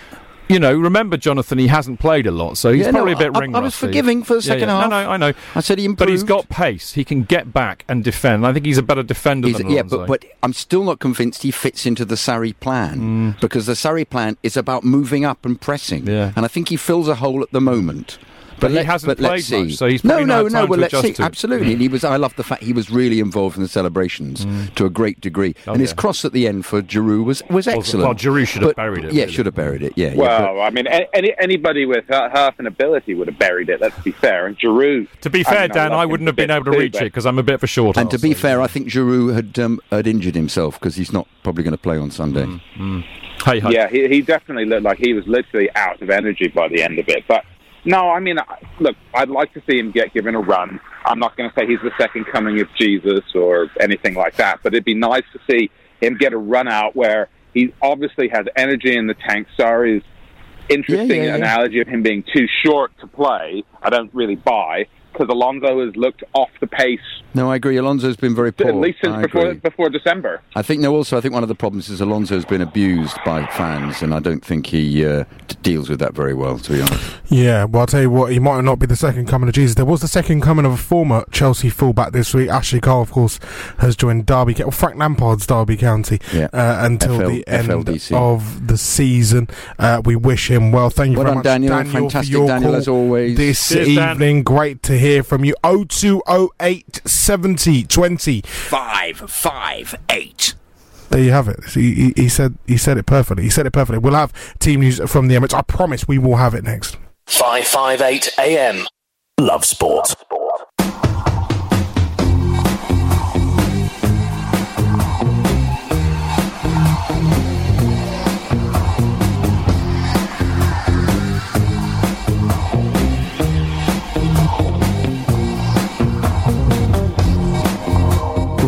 you know, remember Jonathan, he hasn't played a lot, so he's Yeah, no, probably a bit I- ring I was forgiving for the Yeah, second yeah. half. No, no, I know. I said he improved, But he's got pace. He can get back and defend. I think he's a better defender He's- than yeah, Alonso. but, but I'm still not convinced he fits into the Sarri plan Mm. because the Sarri plan is about moving up and pressing, Yeah. and I think he fills a hole at the moment. But he let- hasn't but let's played much, see. so he's no, probably no, not had no. Well, let's see. to. Absolutely, and he was. I love the fact he was really involved in the celebrations to a great degree, Oh, and his cross at the end for Giroud was was excellent. well, Giroud should have But- buried it, Yeah, really. should have buried it. Yeah. yeah, Well, I mean, any, anybody with uh, half an ability would have buried it. Let's be fair. And Giroud. to be I fair, mean, Dan, love I wouldn't have been able to bits reach too, it because I'm a bit of a short And to be fair, I think Giroud had um, had injured himself because he's not probably going to play on Sunday. Mm. Hey, hey. Yeah, he, he definitely looked like he was literally out of energy by the end of it. But no, I mean, look, I'd like to see him get given a run. I'm not going to say he's the second coming of Jesus or anything like that, but it'd be nice to see him get a run out where he obviously has energy in the tank. Sarri's interesting Yeah, yeah, yeah. analogy of him being too short to play. I don't really buy because Alonso has looked off the pace No, I agree. Alonso's been very poor. at least since I before agree. before December. I think no. Also, I think one of the problems is Alonso's been abused by fans, and I don't think he uh, d- deals with that very well. To be honest, Yeah, well, I'll tell you what, he might not be the second coming of Jesus. There was the second coming of a former Chelsea fullback this week. Ashley Cole, of course, has joined Derby, well, Frank Lampard's Derby County Yeah. uh, until FL the end FLDC. of the season. Uh, we wish him well. Thank you Well very done, much, Daniel. for Fantastic, your Daniel, call as always. This Cheers, Dan. evening, great to hear from you. 0208 70 20. Five, five, eight. There you have it. He, he, he said he said it perfectly. He said it perfectly. We'll have team news from the Emirates. I promise we will have it next. 558 AM. Love sport.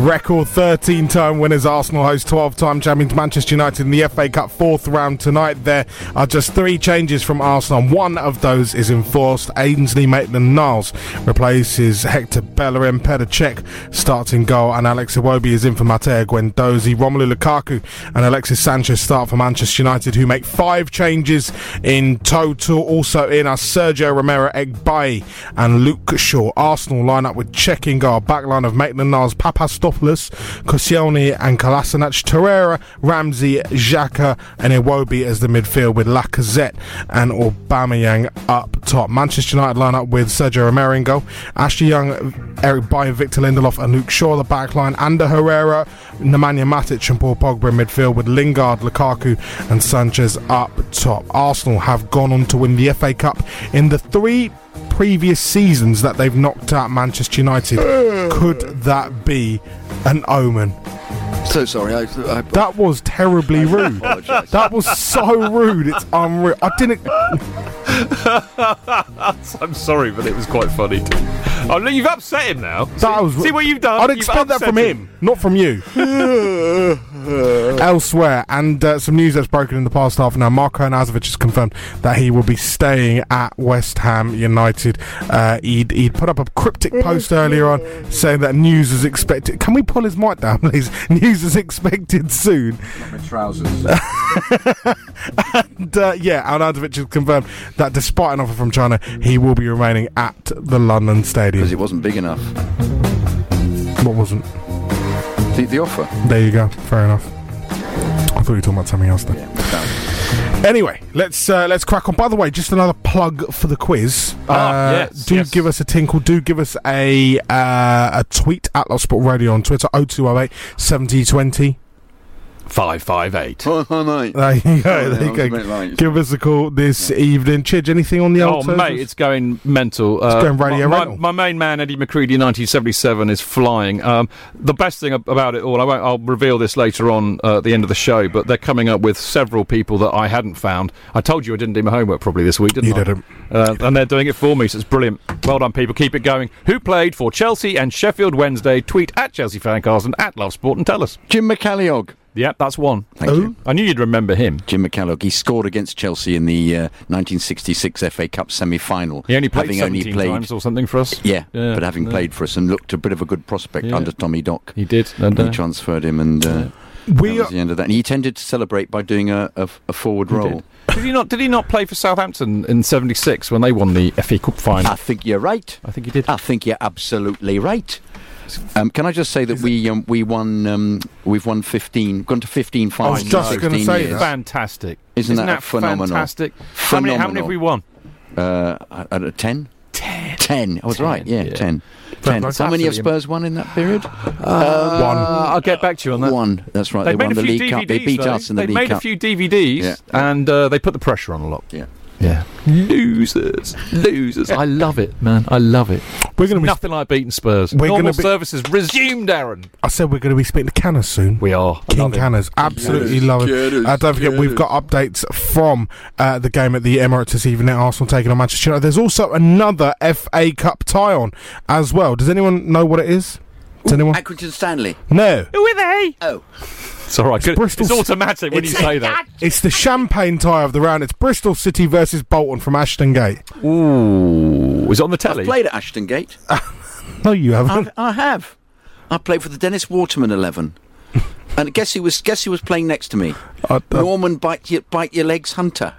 Record 13 time winners Arsenal host 12 time champions Manchester United in the FA Cup fourth round tonight. There are just three changes from Arsenal. One of those is enforced. Ainsley Maitland Niles replaces Hector Bellerin. Petr Cech starts in goal, and Alex Iwobi is in for Matteo Guendouzi. Romelu Lukaku and Alexis Sanchez start for Manchester United, who make five changes in total. Also in are Sergio Romero, Eric Bailly, and Luke Shaw. Arsenal line up with Cech in goal. Backline of Maitland Niles, Papastopoulos, Koscielny, and Kolasinac. Torreira, Ramsey, Xhaka, and Iwobi as the midfield with Lacazette and Aubameyang up top. Manchester United line up with Sergio Romero in goal. Ashley Young, Eric Bailly, Victor Lindelof, and Luke Shaw the backline. Ander Herrera, Nemanja Matic, and Paul Pogba in midfield with Lingard, Lukaku, and Sanchez up top. Arsenal have gone on to win the FA Cup in the three previous seasons that they've knocked out Manchester United. Could that be an omen? so sorry. I, I, That was terribly rude. apologise. That was so rude. It's unreal. I didn't. I'm sorry, but it was quite funny. Oh, look, you've upset him now. That was. See what you've done? I'd You've expect that upset from him, not from you. Elsewhere, and uh, some news that's broken in the past half an hour. Marko Arnautovic has confirmed that he will be staying at West Ham United. Uh, he'd, he'd put up a cryptic post earlier on saying that news is expected. Can we pull his mic down, please? News is expected soon. my trousers. And uh, yeah, Arnautovic has confirmed that despite an offer from China, he will be remaining at the London Stadium. because it wasn't big enough. What wasn't? The, the offer. There you go. Fair enough. I thought you were talking about something else then. Anyway, let's uh, let's crack on. By the way, just another plug for the quiz. Ah, uh, yes, do yes. give us a tinkle. Do give us a uh, a tweet at Love Sport Radio on Twitter. 0208 7020. 558. Oh, oh, mate. There you go. There you go. late. Give us a call this evening. Chidge, anything on the Oh, old mate, socials? it's going mental. Uh, going radio my, rental. my, my main man, Eddie McCready, 1977, is flying. Um, the best thing about it all, I won't, I'll reveal this later on uh, at the end of the show, but they're coming up with several people that I hadn't found. I told you I didn't do my homework probably this week, didn't You I? didn't. Uh, and they're doing it for me, so it's brilliant. Well done, people. Keep it going. Who played for Chelsea and Sheffield Wednesday? Tweet at Chelsea Fancast and at Love Sport and tell us. Jim McCalliog. Yep, that's one. Thank you. I knew you'd remember him. Jim McCalliog. He scored against Chelsea in the uh, 1966 FA Cup semi-final. He only played having 17 only played, times or something for us. Yeah, Yeah, but having yeah. played for us and looked a bit of a good prospect Yeah. under Tommy Dock. He did. And, he uh, transferred him, and uh, We that was the end of that. And he tended to celebrate by doing a, a, a forward He roll. did. Did he not? Did he not play for Southampton in '76 when they won the FA Cup final? I think you're right. I think he did. I think you're absolutely right. Um, can I just say that we um, we won um, we've won 15 gone to 15 finals. I was just gonna say years. that. Fantastic. Isn't that phenomenal? fantastic? How many, how many have we won? Uh, I- I don't- 10? 10. 10. I was right, yeah, yeah. 10. 10. play. How many have Spurs won in that period? Uh, I'll get back to you on that. One, that's right. They They, made won a the few League Cup. They DVDs, beat though. us in the They League made a few DVDs, Yeah. and uh, they put the pressure on a lot. Yeah. Yeah, losers, losers. I love it, man. I love it. We're going to be. Nothing like beating Spurs. We're Normal gonna be- services resumed, Aaron. I said we're going to be speaking to Canners soon. We are. I King love it. Canners, absolutely love it. Canners, Uh, don't forget, we've got updates from uh, the game at the Emirates this evening. Arsenal taking on Manchester United. There's also another FA Cup tie on as well. Does anyone know what it is? Does anyone? Accrington Stanley. No. Who are they? Oh. It's all right. Good. Bristol- It's automatic when you say that. It's the champagne tie of the round. It's Bristol City versus Bolton from Ashton Gate. Ooh, is it on the telly? I've played at Ashton Gate. No, you haven't. I, I have. I played for the Dennis Waterman 11. and guess who was guess who was playing next to me? I- I- Norman Bite Your, Bite Your Legs Hunter.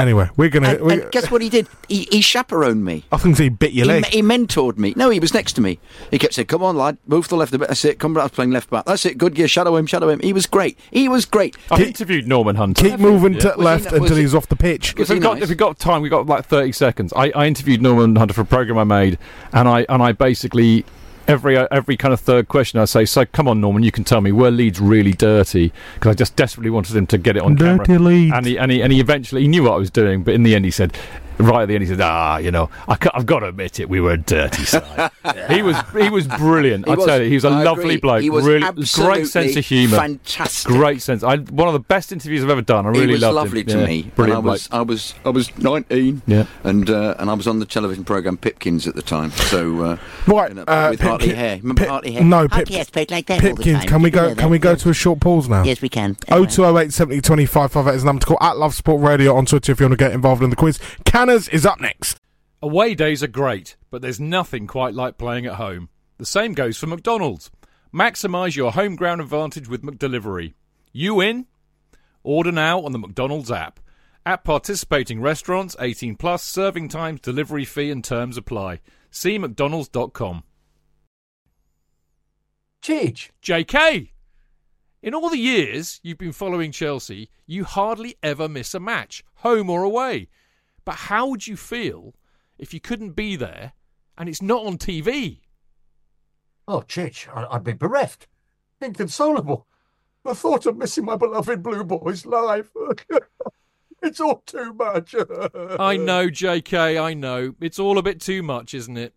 Anyway, we're going to. and guess what he did? He, he chaperoned me. I think he bit your He, leg. me- he mentored me. No, he was next to me. He kept saying, "Come on, lad, move to the left a bit. That's it. Come back. I was playing left back. That's it. Good. gear. shadow him. Shadow him. He was great. He was great. I've interviewed Norman Hunter. Keep moving to Was left not- until he- he's off the pitch. If he we've got nice? if we've got time, we've got like thirty seconds. I, I interviewed Norman Hunter for a program I made, and I and I basically every uh, every kind of third question I say, so come on, Norman, you can tell me were Leeds really dirty? Because I just desperately wanted him to get it on Dirty camera. Leeds. And he, and he and he eventually he knew what I was doing, but in the end he said. Right at the end, he said, "Ah, you know, I have got to admit it. We were a dirty side." He was he was brilliant. He I was. tell you, he was a I lovely agree. bloke. He was really absolutely great sense of humour. fantastic. Great sense. I one of the best interviews I've ever done. I really he was loved lovely him. to Yeah, me. Brilliant And I was. I was, I was 19. Yeah. And uh, and I was on the television program Pipkins at the time. So uh, Right, you know, uh, with Hartley Pipkin- Hare. Remember Pip- Hartley Hare? No, Pip, Hartley has like that Pipkins. Can we go? know Can we that? go to a short pause now? Yes, we can. Oh two oh eight seventy twenty five five eight is the number to call at Love Sport Radio on Twitter if you want to get involved in the quiz. Canners is up next. Away days are great, but there's nothing quite like playing at home. The same goes for McDonald's. Maximise your home ground advantage with McDelivery. You in? Order now on the McDonald's app. At participating restaurants, 18 plus, serving times, delivery fee and terms apply. See mcdonalds.com. Cheech. JK! In all the years you've been following Chelsea, you hardly ever miss a match, home or away. But how would you feel if you couldn't be there and it's not on TV? Oh, Chich, I'd be bereft. Inconsolable. The thought of missing my beloved Blue Boys live. it's all too much. I know, JK, I know. It's all a bit too much, isn't it?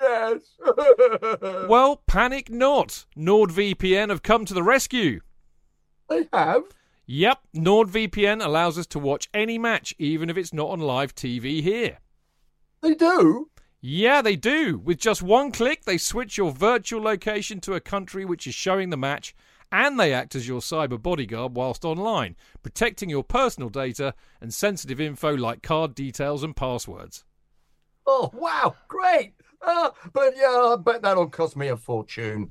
Yes. Well, panic not. NordVPN have come to the rescue. they have. Yep, NordVPN allows us to watch any match, even if it's not on live TV here. They do. Yeah, they do. With just one click, they switch your virtual location to a country which is showing the match, and they act as your cyber bodyguard whilst online, protecting your personal data and sensitive info like card details and passwords. Oh, wow. Great. Ah, but yeah, I bet that'll cost me a fortune.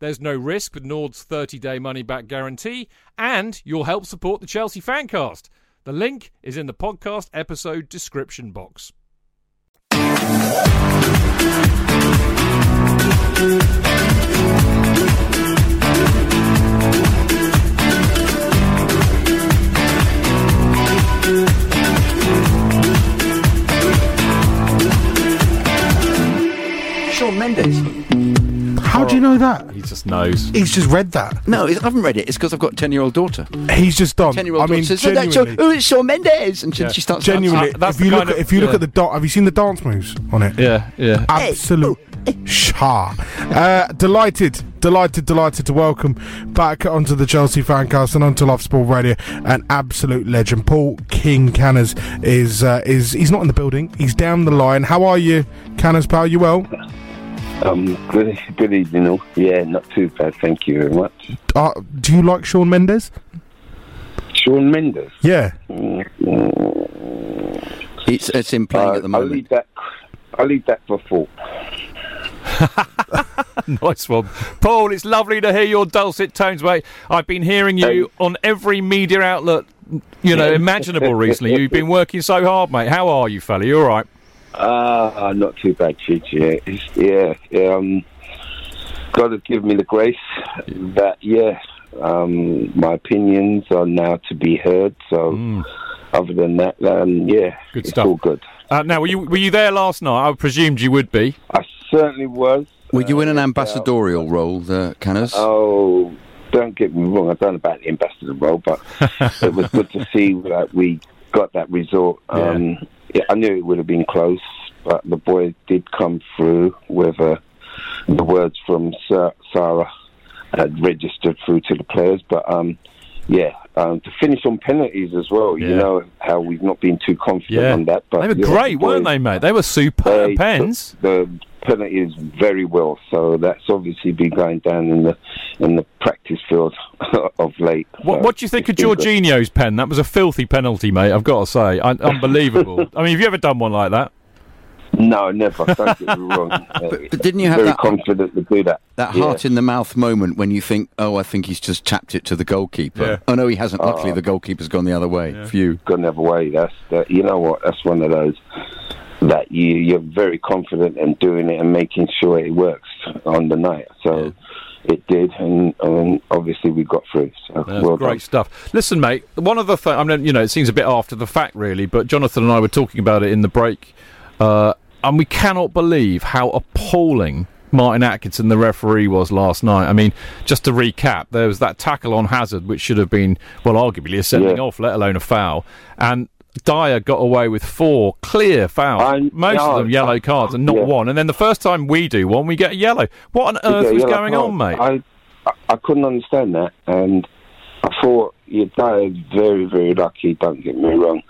There's no risk with Nord's 30 day money back guarantee, and you'll help support the Chelsea Fancast. The link is in the podcast episode description box. Shawn Mendes. How do you know that? He just knows. He's just read that. No, I haven't read it. It's because I've got a 10 year old daughter. He's just done. 10 year old I mean, says, "Oh, that's Shawn- genuinely, oh, it's Shawn Mendes. And she, Yeah. she starts genuinely. Uh, that's if you look, kind at, of- if you look yeah. at the dance, have you seen the dance moves on it? Yeah, yeah. Absolute char. Uh, delighted delighted, delighted to welcome back onto the Chelsea Fancast and onto Love Sport Radio an absolute legend. Paul King Canners is uh, is he's not in the building. He's down the line. How are you, Canners pal? You well? Um, good, good evening. all. Yeah, not too bad. Thank you very much. Uh, do you like Sean Mendes? Sean Mendes. Yeah. It's it's in playing at the Uh, I'll moment. leave that. I'll leave that for thought. nice one. Paul, it's lovely to hear your dulcet tones, mate. I've been hearing you on every media outlet, you know, imaginable recently. You've been working so hard, mate. How are you, fella? You all right? Ah, not too bad, Cheech. Yeah, it's, yeah, yeah. Um, God has given me the grace that yeah, um, my opinions are now to be heard. So, other than that, um, yeah, Good it's stuff. all good. Uh, now, were you were you there last night? I presumed you would be. I certainly was. Were you in an ambassadorial role, uh, Canners? Oh, don't get me wrong. I don't know about the ambassador role, but it was good to see that we got that result. Um, yeah, I knew it would have been close, but the boys did come through with uh, the words from Sa- Sarri had registered through to the players. But um, yeah, um, to finish on penalties as well. You know how we've not been too confident Yeah. on that. But They were yeah, great, the weren't they, mate? They were superb they pens. The penalties very well, so that's obviously been going down in the in the practice field of late. What, So what do you think of. Jorginho's pen? That was a filthy penalty, mate. I've got to say, Un- unbelievable. I mean, have you ever done one like that? No, never. Don't get me wrong. Uh, But didn't you have very that confident to do that? that Yeah. heart in the mouth moment when you think, oh, I think he's just tapped it to the goalkeeper? Yeah. Oh no, he hasn't. Luckily, Oh. the goalkeeper's gone the other way. For you. gone the other way. That's that. You know what? That's one of those that you you're very confident in doing it and making sure it works on the night. So it did, and, and obviously we got through. So That's well great done. stuff. Listen, mate. One of the th- I mean, you know, it seems a bit after the fact, really, but Jonathan and I were talking about it in the break, uh, and we cannot believe how appalling Martin Atkinson, the referee, was last night. I mean, just to recap, there was that tackle on Hazard, which should have been, well, arguably a sending Yeah. off, let alone a foul, and. Dier got away with four clear fouls, most of them no, yellow cards, and not yeah. one. And then the first time we do one, we get a yellow. What on earth was going card. on, mate? I, I I couldn't understand that, and I thought your dad is very very lucky. Don't get me wrong,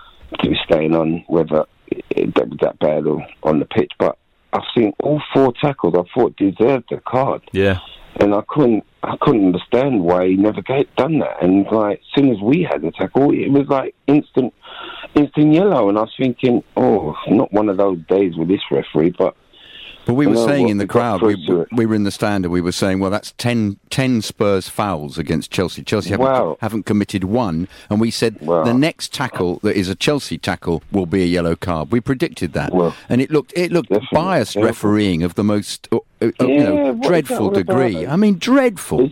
to be staying on whether it, that was that bad on the pitch, but I've seen all four tackles. I thought deserved a card. yeah. and I couldn't I couldn't understand why he never get, done that. And like as soon as we had the tackle, it was like instant instant yellow. And I was thinking, oh, not one of those days with this referee, but. But we were saying in the crowd, we, through to it. we were in the stand and we were saying, well, that's 10, 10 Spurs fouls against Chelsea. Chelsea haven't, Wow. haven't committed one. And we said the next tackle that is a Chelsea tackle will be a yellow card. We predicted that. and it looked it looked biased Definitely. refereeing of the most uh, uh, you know, what is that dreadful degree. I mean, dreadful.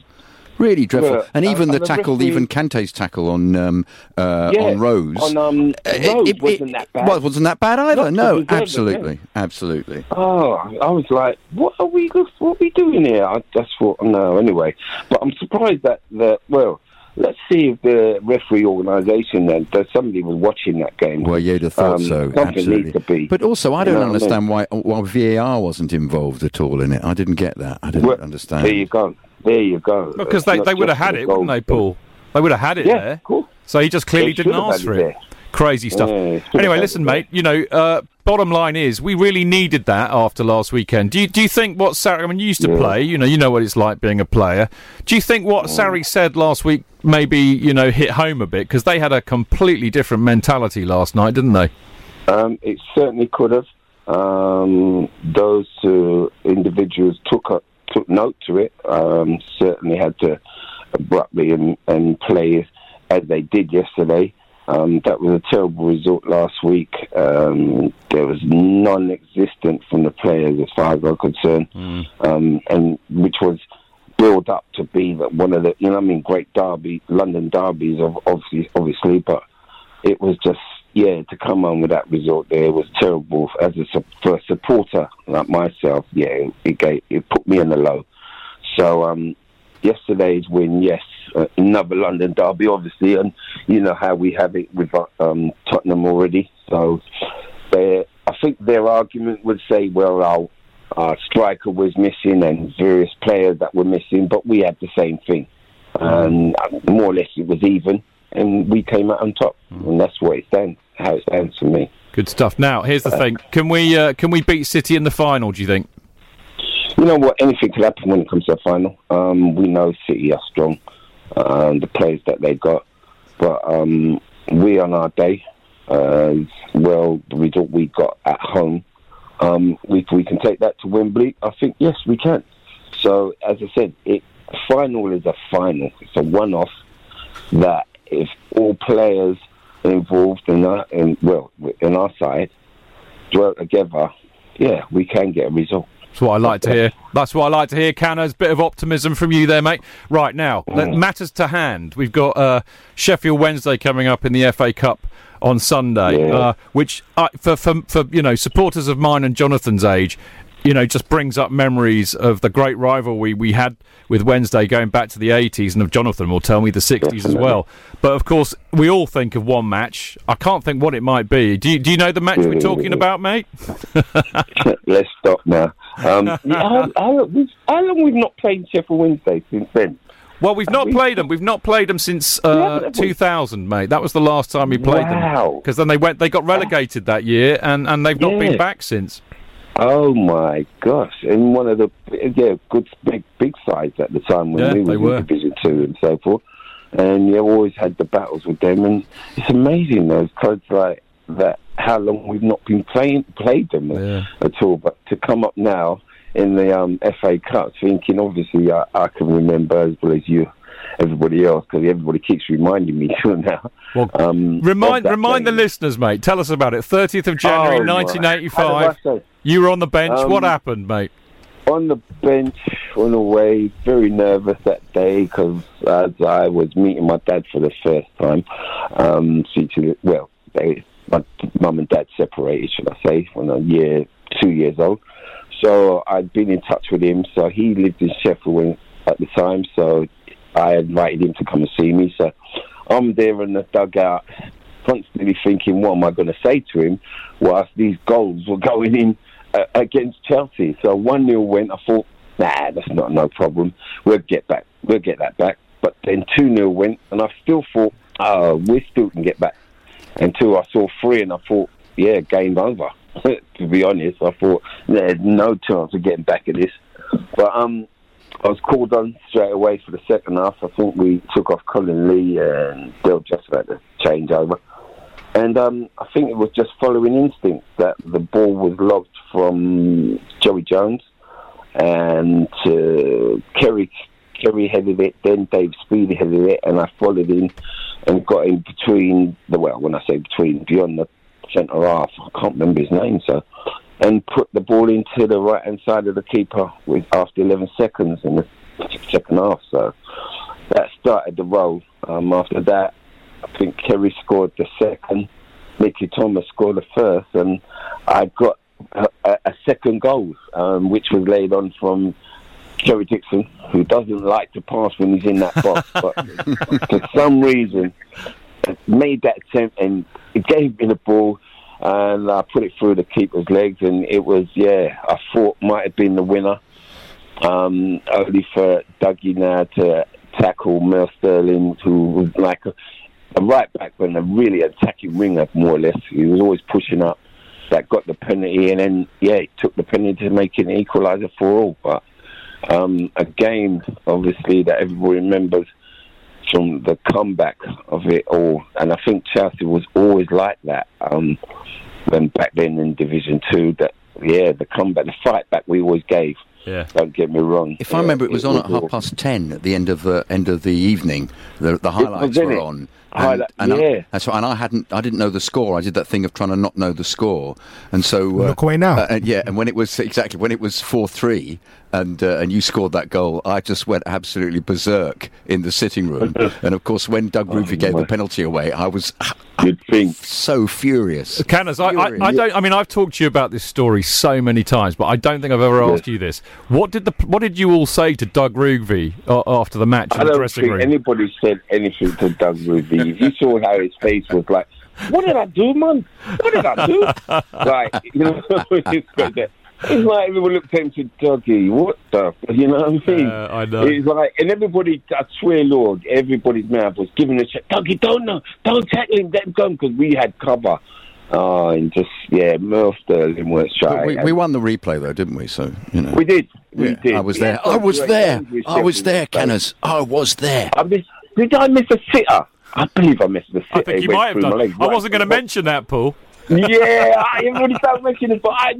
Really dreadful. Yeah, and uh, even the and the tackle, referee- even Kante's tackle on um, uh, Yeah, on Rose. on, um, it- Rose it- wasn't that bad. Well, wasn't that bad either. Not No, it, yeah. absolutely. Absolutely. Oh, I was like, what are we what are we doing here? I just thought, no, anyway. But I'm surprised that the well. Let's see if the referee organisation then that somebody was watching that game. Well, you'd have thought Um, so. Something Absolutely. needs to be. But also, I don't know what I mean? understand why why VAR wasn't involved at all in it. I didn't get that. I didn't Well, understand. There you go. There you go. Because It's they, they would have had it, wouldn't they. Paul? They would have had it Yeah, there. cool. So he just clearly They didn't ask for it there. Crazy stuff. Yeah, anyway, listen, mate. You know, uh, bottom line is we really needed that after last weekend. Do you do you think what Sarri? I mean, you used to Yeah. play. You know, you know what it's like being a player. Do you think what Sarri said last week maybe you know hit home a bit because they had a completely different mentality last night, didn't they? Um, it certainly could have. Um, those uh, individuals took up, took note to it. Um, certainly had to abruptly and, and play as they did yesterday. Um, that was a terrible result last week. Um, there was non-existent from the players as far as I'm concerned, um, and which was built up to be that one of the you know I mean great derby London derbies of obviously obviously, but it was just yeah to come on with that result there was terrible as a for a supporter like myself. Yeah, it gave it put me in the low. So um, yesterday's win, yes, uh, another London derby, obviously, and you know how we have it with um, Tottenham already. So I think their argument would say, well, our our striker was missing and various players that were missing, but we had the same thing. And uh, more or less it was even, and we came out on top. And that's what it stands, how it stands for me. Good stuff. Now, here's the thing: can we uh, can we beat City in the final? Do you think? You know what? Anything can happen when it comes to the final. Um, we know City are strong, um, the players that they got, but um, we on our day, uh, well, the result we got at home, um, we we can take that to Wembley. I think yes, we can. So as I said, it final is a final. It's a one-off that if all players involved in that, in well, in our side, dwell together, yeah, we can get a result. That's what I like to hear. That's what I like to hear. Canners, bit of optimism from you there, mate. Right now, let- matters to hand. We've got uh, Sheffield Wednesday coming up in the FA Cup on Sunday, Yeah. uh, which uh, for, for for you know supporters of mine and Jonathan's age, you know, just brings up memories of the great rivalry we had with Wednesday going back to the 80s, and of Jonathan will tell me the 60s as well. But of course, we all think of one match. I can't think what it might be. Do you, do you know the match we're talking about, mate? Let's stop now. Um, how, how, we've- how long we've not played Sheffield Wednesday since then? Well, we've not played them. We've not played them since uh, 2000, mate. That was the last time we played them. Wow. Because then they went, they got relegated that year, and, and they've not Yeah. been back since. Oh my gosh! And one of the yeah good big big sides at the time when Yeah, we were in Division Two and so forth. And you always had the battles with them, and it's amazing those clubs like that. How long we've not been playing played them at all, but to come up now in the um, FA Cup, thinking obviously I, I can remember as well as you, everybody else, because everybody keeps reminding me to now. Well, um, Remind remind the listeners, mate. Tell us about it. 30th of January, Oh, 1985. How do I say? You were on the bench. Um, what happened, mate? on the bench on the way, very nervous that day because as I was meeting my dad for the first time, um, see, well, they, my mum and dad separated, should I say, when I was year, two years old. So I'd been in touch with him. So he lived in Sheffield at the time. So I invited him to come and see me. So I'm there in the dugout, constantly thinking, what am I going to say to him? Whilst these goals were going in uh, against Chelsea. So one 0 went. I thought, nah, that's not no problem. We'll get back. We'll get that back. But then two 0 went, and I still thought, oh, we still can get back. Until I saw three, and I thought, yeah, game over. to be honest, I thought there's no chance of getting back at this. But um, I was called on straight away for the second half. I think we took off Colin Lee and Bill just about to change over. And um, I think it was just following instinct that the ball was lobbed from Joey Jones and uh, Kerry Kerry headed it, then Dave Speedie headed it, and I followed in and got in between the well, when I say between, beyond the centre half, I can't remember his name, so and put the ball into the right hand side of the keeper with after 11 seconds in the second half. So that started the roll. Um, after that, I think Kerry scored the second, Mickey Thomas scored the first, and I got a, a, second goal, um, which was laid on from Kerry Dixon, who doesn't like to pass when he's in that box, but for some reason made that attempt and it gave me the ball and I put it through the keeper's legs and it was yeah I thought might have been the winner. Um, only for Dougie now to tackle Mel Sterland who was like a, a right back but a really attacking winger more or less. He was always pushing up that got the penalty and then yeah took the penalty to make it an equaliser for all. But um, a game obviously that everybody remembers from the comeback of it all. And I think Chelsea was always like that. Um, when back then in Division Two, that yeah, the comeback, the fight back we always gave. Yeah. Don't get me wrong. If I remember, it was on at half past ten at the end of the end of the evening. The, the highlights wasn't were it? on. Highlight- and I, yeah. that's right. And I hadn't, I didn't know the score. I did that thing of trying to not know the score, and so uh, Look away now. uh, and yeah, and when it was exactly when it was four three, and uh, and you scored that goal, I just went absolutely berserk in the sitting room. and of course, when Doug Rougvie gave the penalty away, I was You'd think. so furious. Canners, I, I, I don't. I mean, I've talked to you about this story so many times, but I don't think I've ever asked you this. What did the What did you all say to Doug Rougvie uh, after the match in I the don't dressing think room? anybody said anything to Doug Rougvie. If you saw how his face was like, "What did I do, man? What did I do?" like you know, it's got that it's like everyone looked at him and said, Dougie, what the? You know what I mean? Uh, I know. It's like, and everybody, I swear, Lord, everybody's mouth was giving a check. Dougie, don't know, don't tackle him, let him go, because we had cover. Oh, and just, yeah, Mel Sterland was shy. we, we won the replay though, didn't we? So you know. We did. We Yeah, did. I was Yeah, there. I was there. I was there, Canners. I was there. I missed, did I miss a sitter? I believe I missed the sitter. I think you might have done. I wasn't going to mention that, Paul. Yeah, I started mentioning it, but I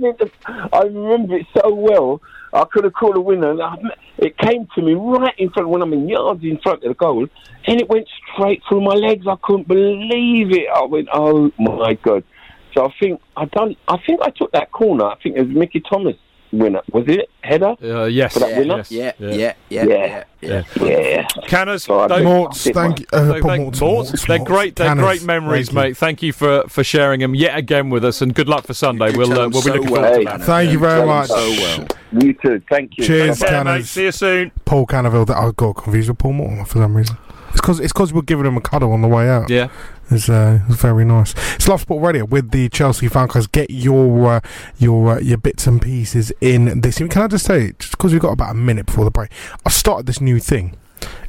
I remember it so well. I could have called a winner. And I, it came to me right in front when I'm in yards in front of the goal, and it went straight through my legs. I couldn't believe it. I went, oh my god! So I think I done. I think I took that corner. I think it was Mickey Thomas winner. Was it header? Uh, yes. For that winner? yes. Yeah, Yeah. yeah, yeah, Yeah. yeah. Yeah. Yeah. Canners, So I Morts, thank you. Uh, No, thank- Morts, Morts, Morts, they're great. They're Canners, great memories, thank you. mate. Thank you for, for sharing them yet again with us, and good luck for Sunday. We'll uh, we'll be so looking well, forward to that. Thank you very So much. well. You too. Thank you. Cheers, Yeah, Canners. mate. See you soon. Paul Canoville. That I got confused with Paul Mortimer for some reason. It's because it's because we're giving him a cuddle on the way out. Yeah. It's, uh, very nice. It's Love Sport Radio with the Chelsea Fancast. Get your uh, your uh, your bits and pieces in this. Can I just say, just because we've got about a minute before the break, I started this new thing.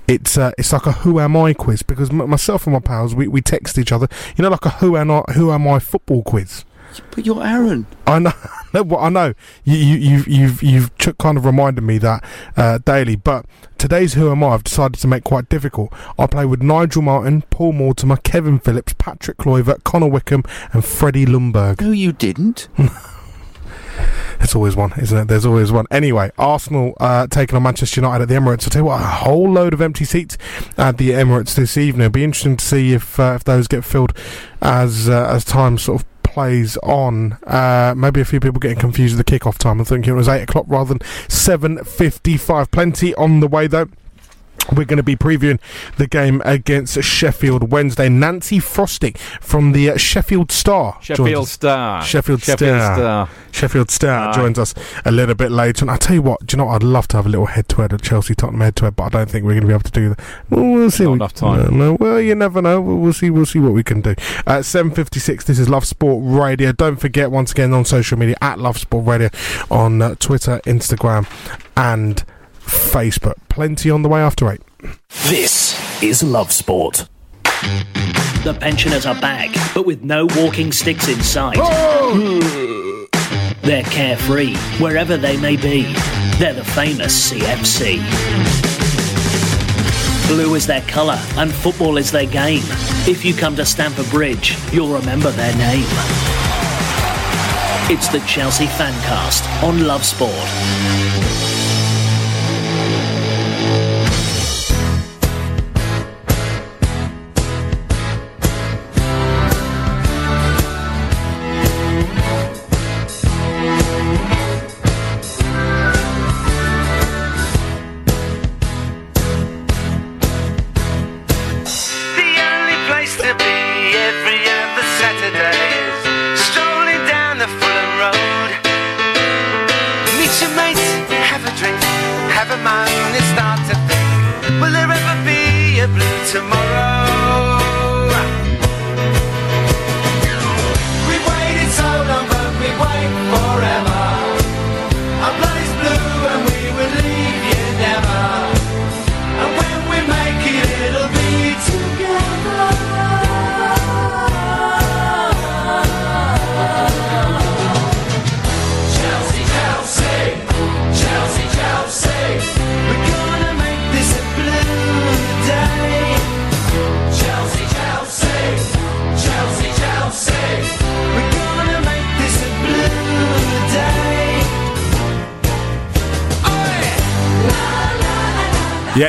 It's uh, it's like a Who Am I quiz because m- myself and my pals we, we text each other. You know, like a Who Am I Who Am I football quiz. But you're Aaron. I know, I know. You, you, you've, you've, you've kind of reminded me that uh, daily. But today's Who Am I? I've decided to make quite difficult. I play with Nigel Martyn, Paul Mortimer, Kevin Phillips, Patrick Kluivert, Connor Wickham, and Freddie Ljungberg. No, you didn't. It's always one, isn't it? There's always one. Anyway, Arsenal uh, taking on Manchester United at the Emirates. I'll tell you what, a whole load of empty seats at the Emirates this evening. It'll be interesting to see if uh, if those get filled as uh, as time sort of plays on. Uh, maybe a few people getting confused with the kickoff time. I'm thinking it was eight o'clock rather than seven fifty-five. Plenty on the way though. We're going to be previewing the game against Sheffield Wednesday. Nancy Frosting from the uh, Sheffield Star. Sheffield. Star. Sheffield, Sheffield Star. Star. Sheffield Star joins us a little bit later. And I tell you what, do you know what? I'd love to have a little head to head at Chelsea Tottenham head to head, but I don't think we're going to be able to do that. Well, we'll see. Not We- enough time. No, no, well, you never know. We'll, we'll see. We'll see what we can do. Uh, Seven fifty six. This is Love Sport Radio. Don't forget once again on social media at Love Sport Radio on uh, Twitter, Instagram, and Facebook. Plenty on the way after eight. This is Love Sport. The pensioners are back, but with no walking sticks in sight. They're carefree, wherever they may be. They're the famous CFC. Blue is their colour, and football is their game. If you come to Stamford Bridge, you'll remember their name. It's the Chelsea Fancast on Love Sport.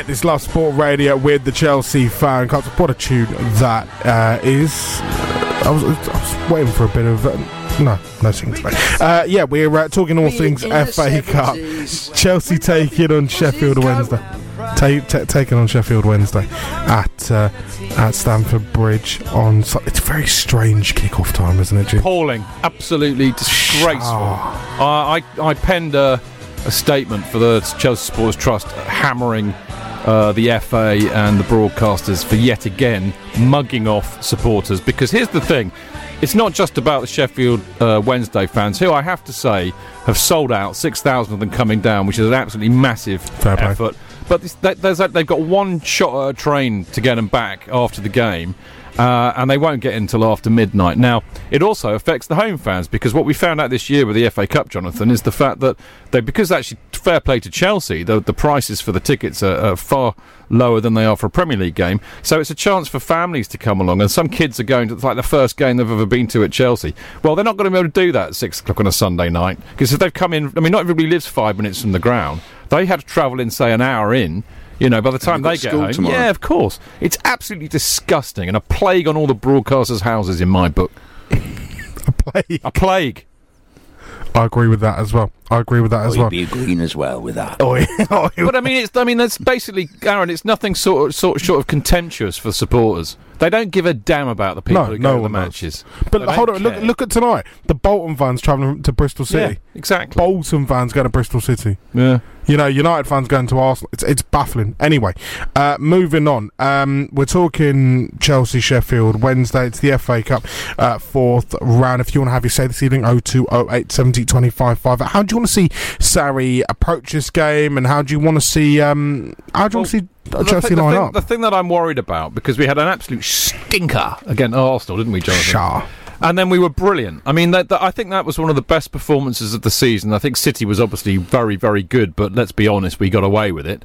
Yeah, this Love Sport Radio with the Chelsea fan. Cups. What a tune that uh, is. I was, I was waiting for a bit of. Uh, no, no singing. Uh, yeah, we're uh, talking all things FA Cup. Chelsea taking on Sheffield Wednesday. Ta- ta- taking on Sheffield Wednesday at uh, at Stamford Bridge on. Su- It's a very strange kick-off time, isn't it, Jim? Appalling. Absolutely disgraceful. I, I, I penned a, a statement for the Chelsea Sports Trust hammering uh, the FA and the broadcasters for yet again mugging off supporters. Because here's the thing it's not just about the Sheffield uh, Wednesday fans, who I have to say have sold out, 6,000 of them coming down, which is an absolutely massive Fair play. effort. But this, that, there's that, they've got one shot at a train to get them back after the game. Uh, and they won't get in until after midnight. Now, it also affects the home fans because what we found out this year with the FA Cup, Jonathan, is the fact that they because actually fair play to Chelsea, the the prices for the tickets are, are far lower than they are for a Premier League game. So it's a chance for families to come along, and some kids are going to it's like the first game they've ever been to at Chelsea. Well, they're not going to be able to do that at six o'clock on a Sunday night because if they've come in, I mean, not everybody lives five minutes from the ground. They had to travel in, say, an hour in. You know, by the time they've they got get home, tomorrow. yeah, of course, it's absolutely disgusting and a plague on all the broadcasters' houses in my book. a plague. A plague. I agree with that as well. I agree with that as well. be agreeing as well with that. Oh, yeah. Oh, yeah. but I mean, it's I mean that's basically Aaron. It's nothing sort of, sort short of contemptuous for supporters. They don't give a damn about the people No, who no go to the one does. matches. But They hold on, look, care. look at tonight. The Bolton fans travelling to Bristol City. Yeah, exactly. Bolton fans going to Bristol City. Yeah. You know, United fans going to Arsenal. It's it's baffling. Anyway, uh, moving on. Um, we're talking Chelsea Sheffield Wednesday. It's the FA Cup uh, fourth round. If you want to have your say this evening, 0208 70 25 5. How do you want to see Sarri approach this game, and how do you want to see um, how do you want to see The Chelsea thi- the thing, up? The thing that I'm worried about because we had an absolute stinker against Arsenal, didn't we, Jonathan? Sure. And then we were brilliant. I mean, that, that, I think that was one of the best performances of the season. I think City was obviously very, very good, but let's be honest, we got away with it.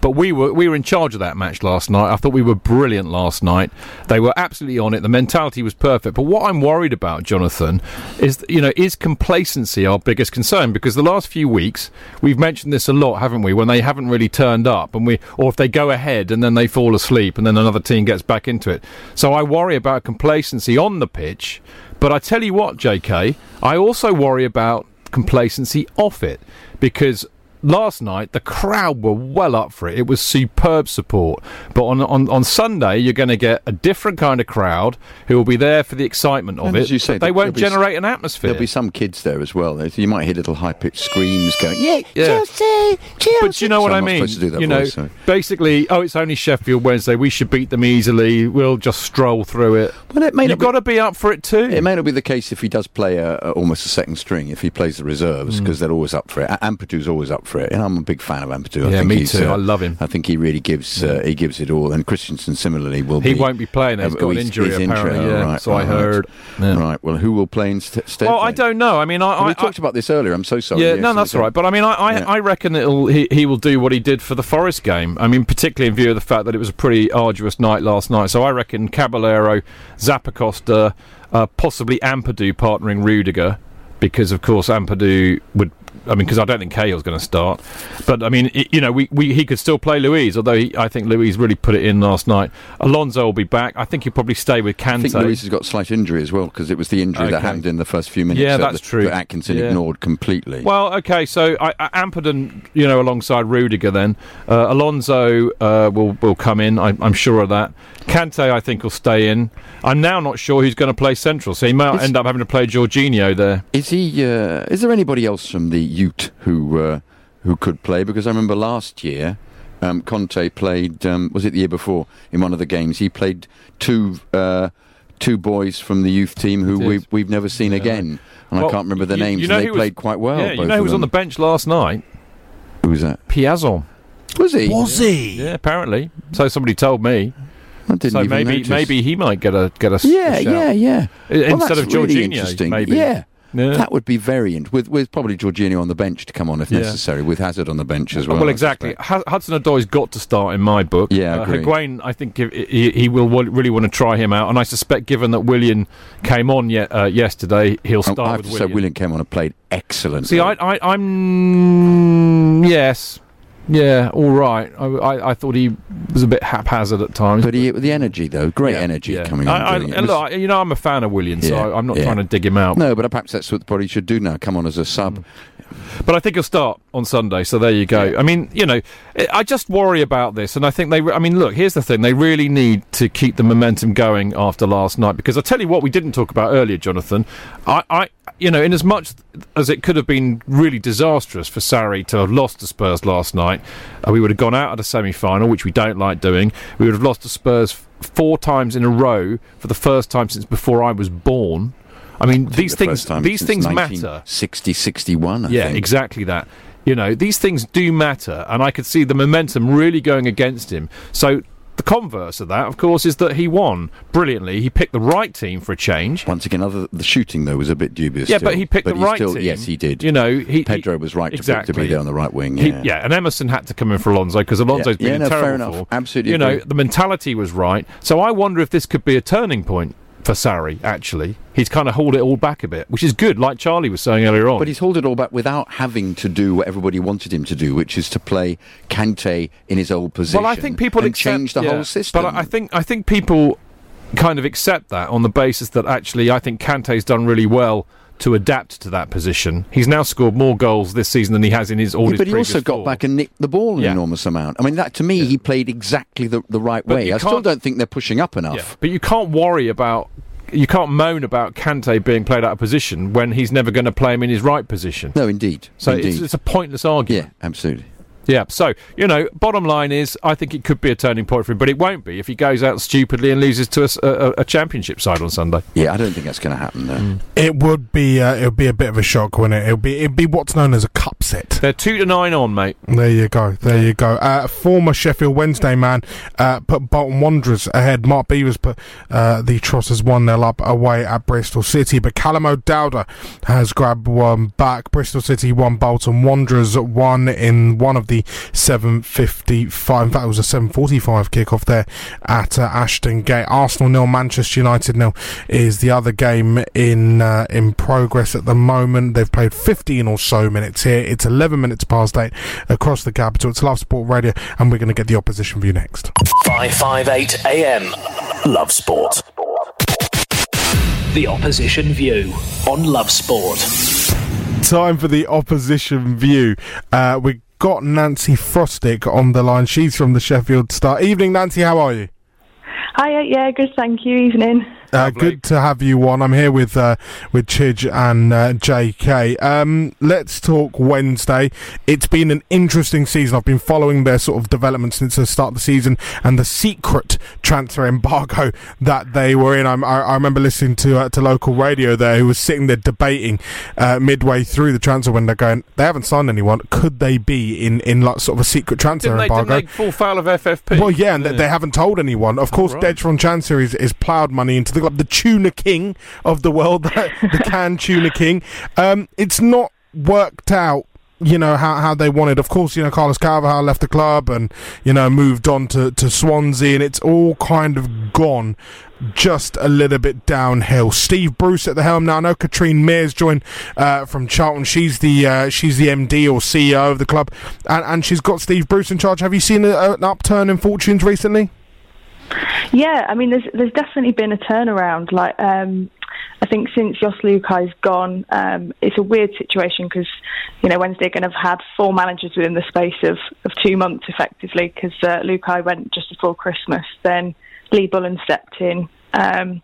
But we were we were in charge of that match last night. I thought we were brilliant last night. They were absolutely on it. The mentality was perfect. But what I'm worried about, Jonathan, is you know is complacency our biggest concern because the last few weeks we've mentioned this a lot, haven't we? When they haven't really turned up, and we or if they go ahead and then they fall asleep, and then another team gets back into it. So I worry about complacency on the pitch. But I tell you what, JK, I also worry about complacency off it because last night the crowd were well up for it. It was superb support. But on on, on Sunday you're going to get a different kind of crowd who will be there for the excitement of And it. as you say, they won't generate an atmosphere. There'll be some kids there as well. You might hear little high pitched screams going, "Yeah, Yeah. Chelsea, Chelsea." But you know what So I I'm not mean? supposed to do that you know, so- basically, oh, it's only Sheffield Wednesday. We should beat them easily. We'll just stroll through it. Well, it may You've got to be up for it too. It may not be the case if he does play a, a, almost a second string, if he plays the reserves, Mm. because they're always up for it. Ampadu's always up for it, and I'm a big fan of Ampadu. I Yeah, think me too. uh, I love him. I think he really gives uh, he gives it all, and Christensen similarly will He be. won't be playing. He's Uh, got oh, an injury apparently. Oh, yeah, right, so I right, heard. Yeah. Right. Well, who will play instead? Well, I don't know. I mean, I, we I, talked about this earlier. I'm so sorry. Yeah, Yes, no, that's all right. But I mean, I, I, Yeah. I reckon it'll he, he will do what he did for the Forest game. I mean, particularly in view of the fact that it was a pretty arduous night last night. So I reckon Caballero, Zappacosta, uh, possibly Ampadu partnering Rudiger, because of course Ampadu would. I mean, because I don't think Cahill's going to start, but I mean, it, you know, we, we he could still play Luiz, although he, I think Luiz really put it in last night. Alonso will be back. I think he'll probably stay with I Kante. think Luis has got slight injury as well because it was the injury that Okay. happened in the first few minutes. Yeah, that that's the- true. That Atkinson Yeah. ignored completely. Well, okay, so I, I, Ampadu, you know, alongside Rudiger, then uh, Alonso uh, will will come in. I, I'm sure of that. Kante, I think, will stay in. I'm now not sure who's going to play central, so he might It's- end up having to play Jorginho there. Is he? Uh, is there anybody else from the Ute who uh, who could play? Because I remember last year, um, Conte played. Um, was it the year before in one of the games? He played two uh, two boys from the youth team who we've we've never seen again, and Well, I can't remember their you- names. you know and they who was- played quite well. Yeah, you know who of was on the bench last night? Who was that? Piazon. Was he? Was he? Yeah, apparently. So somebody told me. I didn't so even maybe notice. maybe he might get a get a Yeah, shout. yeah, yeah. I- Instead that's of really Jorginho, interesting. maybe. Yeah. Yeah. That would be very int- with with probably Jorginho on the bench to come on if Yeah. necessary, with Hazard on the bench as well. Well, exactly. Hu- Hudson Odoi's got to start in my book. Yeah, I uh. Higuain, I think he, he, he will wa- really want to try him out, and I suspect, given that Willian came on ye- uh, yesterday, he'll Um, start I have with to Willian. say, Willian came on and played excellent. See, I, I, I'm yes, yeah, all right. I, I, I thought he was a bit haphazard at times, but he, the energy though, great Yeah, energy yeah. coming on. I, I, doing it. It and look, you know, I'm a fan of Willian, so Yeah, I, I'm not trying to dig him out. no, but perhaps that's what the body should do now. Come on as a sub. Mm. But I think he'll start on Sunday, so there you go. I mean, you know, I- I just worry about this, and I think they. re- I mean, look, here's the thing: they really need to keep the momentum going after last night, because I tell you what, we didn't talk about earlier, Jonathan. I, I you know, in as much as it could have been really disastrous for Sarri to have lost to Spurs last night. Uh, we would have gone out at a semi-final, which we don't like doing. We would have lost to Spurs four times in a row for the first time since before I was born. I mean, these the things these things matter. 60, 61, I yeah, think. exactly that. You know, these things do matter, and I could see the momentum really going against him. So the converse of that, of course, is that he won brilliantly. He picked the right team for a change. Once again, other the shooting though was a bit dubious. Yeah, still. but he picked the he right still, team. Yes, he did. You know, he, Pedro was right to, exactly. to be there on the right wing. He- Yeah, yeah, and Emerson had to come in for Alonso because Alonso's Yeah, been yeah, no, fair terrible enough. form. Absolutely You know, the mentality was right. So I wonder if this could be a turning point for Sarri. Actually, he's kind of hauled it all back a bit, which is good, like Charlie was saying earlier on. But he's hauled it all back without having to do what everybody wanted him to do, which is to play Kante in his old position. Well, I think people and accept, change the yeah, whole system. But I I think I think people kind of accept that on the basis that actually I think Kante's done really well to adapt to that position. He's now scored more goals this season than he has in his all Yeah, his but he also got four. back and nicked the ball an Yeah. enormous amount. I mean, that to me, he played exactly the, the right But way. I still don't think they're pushing up enough. Yeah, but you can't worry about. You can't moan about Kante being played out of position when he's never going to play him in his right position. No, indeed. So it's, it's a pointless argument. Yeah, absolutely. Yeah, so, you know, bottom line is, I think it could be a turning point for him, but it won't be if he goes out stupidly and loses to a championship side on Sunday. Yeah, I don't think that's going to happen, though. Mm. It would be uh, it would be a bit of a shock, wouldn't it? It'd be it'd be what's known as a cup set. They're two to nine on, mate. There you go. There you go. Uh, former Sheffield Wednesday man uh, put Bolton Wanderers ahead. Mark Beevers put uh, the Trotters 1 0 up away at Bristol City. But Callum O'Dowda has grabbed one back. Bristol City 1, Bolton Wanderers 1 in one of the 7.55. In fact, it was a 7.45 kickoff there at uh, Ashton Gate. Arsenal nil, Manchester United nil is the other game in uh, in progress at the moment. They've played 15 or so minutes here. It's 11 minutes past 8 across the capital. It's Love Sport Radio, and we're going to get the opposition view next. 558 AM. Love Sport. The opposition view on Love Sport. Time for the opposition view. Uh, we got Nancy Frostick on the line. She's from the Sheffield Star. Evening, Nancy. How are you? Hi, yeah, good, thank you. Evening. Uh, good to have you on. I'm here with uh, with Chidge and uh, JK. Um, let's talk Wednesday. It's been an interesting season. I've been following their sort of development since the start of the season and the secret transfer embargo that they were in. I'm, I, I remember listening to uh, to local radio there, who was sitting there debating uh, midway through the transfer window, going, "They haven't signed anyone. Could they be in in like sort of a secret transfer Didn't they, embargo?" didn't they fall foul of FFP? Well, yeah, and they- they haven't told anyone. Of course, right. Dejphon Chansiri is, is ploughed money into the club, the tuna king of the world, the can tuna king. Um, it's not worked out. You know how, how they wanted. Of course, you know Carlos Carvalhal left the club and you know moved on to, to Swansea, and it's all kind of gone just a little bit downhill. Steve Bruce at the helm now. I know Katrien Meire joined uh, from Charlton. She's the uh, she's the MD or CEO of the club, and, and she's got Steve Bruce in charge. Have you seen a, an upturn in fortunes recently? Yeah, I mean, there's there's definitely been a turnaround. Like, um, I think since Jos Luhukay's gone, um, it's a weird situation because you know Wednesday are going to have had four managers within the space of, of two months, effectively, because uh, Lukai went just before Christmas. Then Lee Bullen stepped in. Um,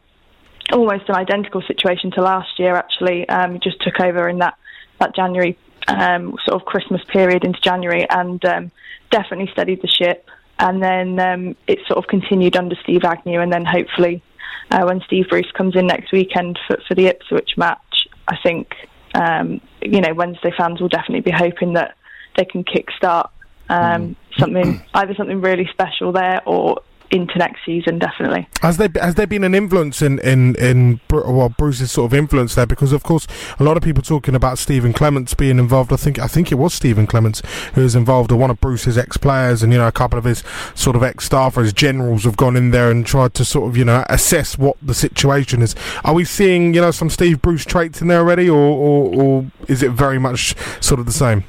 almost an identical situation to last year, actually. Um, just took over in that that January um, sort of Christmas period into January, and um, definitely steadied the ship. And then um, it sort of continued under Steve Agnew, and then hopefully uh, when Steve Bruce comes in next weekend for, for the Ipswich match, I think um, you know Wednesday fans will definitely be hoping that they can kickstart um, something either something really special there or into next season definitely. Has there has there been an influence in in in well Bruce's sort of influence there? Because of course a lot of people talking about Stephen Clemence being involved. I think I think it was Stephen Clemence who was involved, or one of Bruce's ex players, and you know a couple of his sort of ex staffers, generals have gone in there and tried to sort of you know assess what the situation is. Are we seeing you know some Steve Bruce traits in there already, or or, or is it very much sort of the same?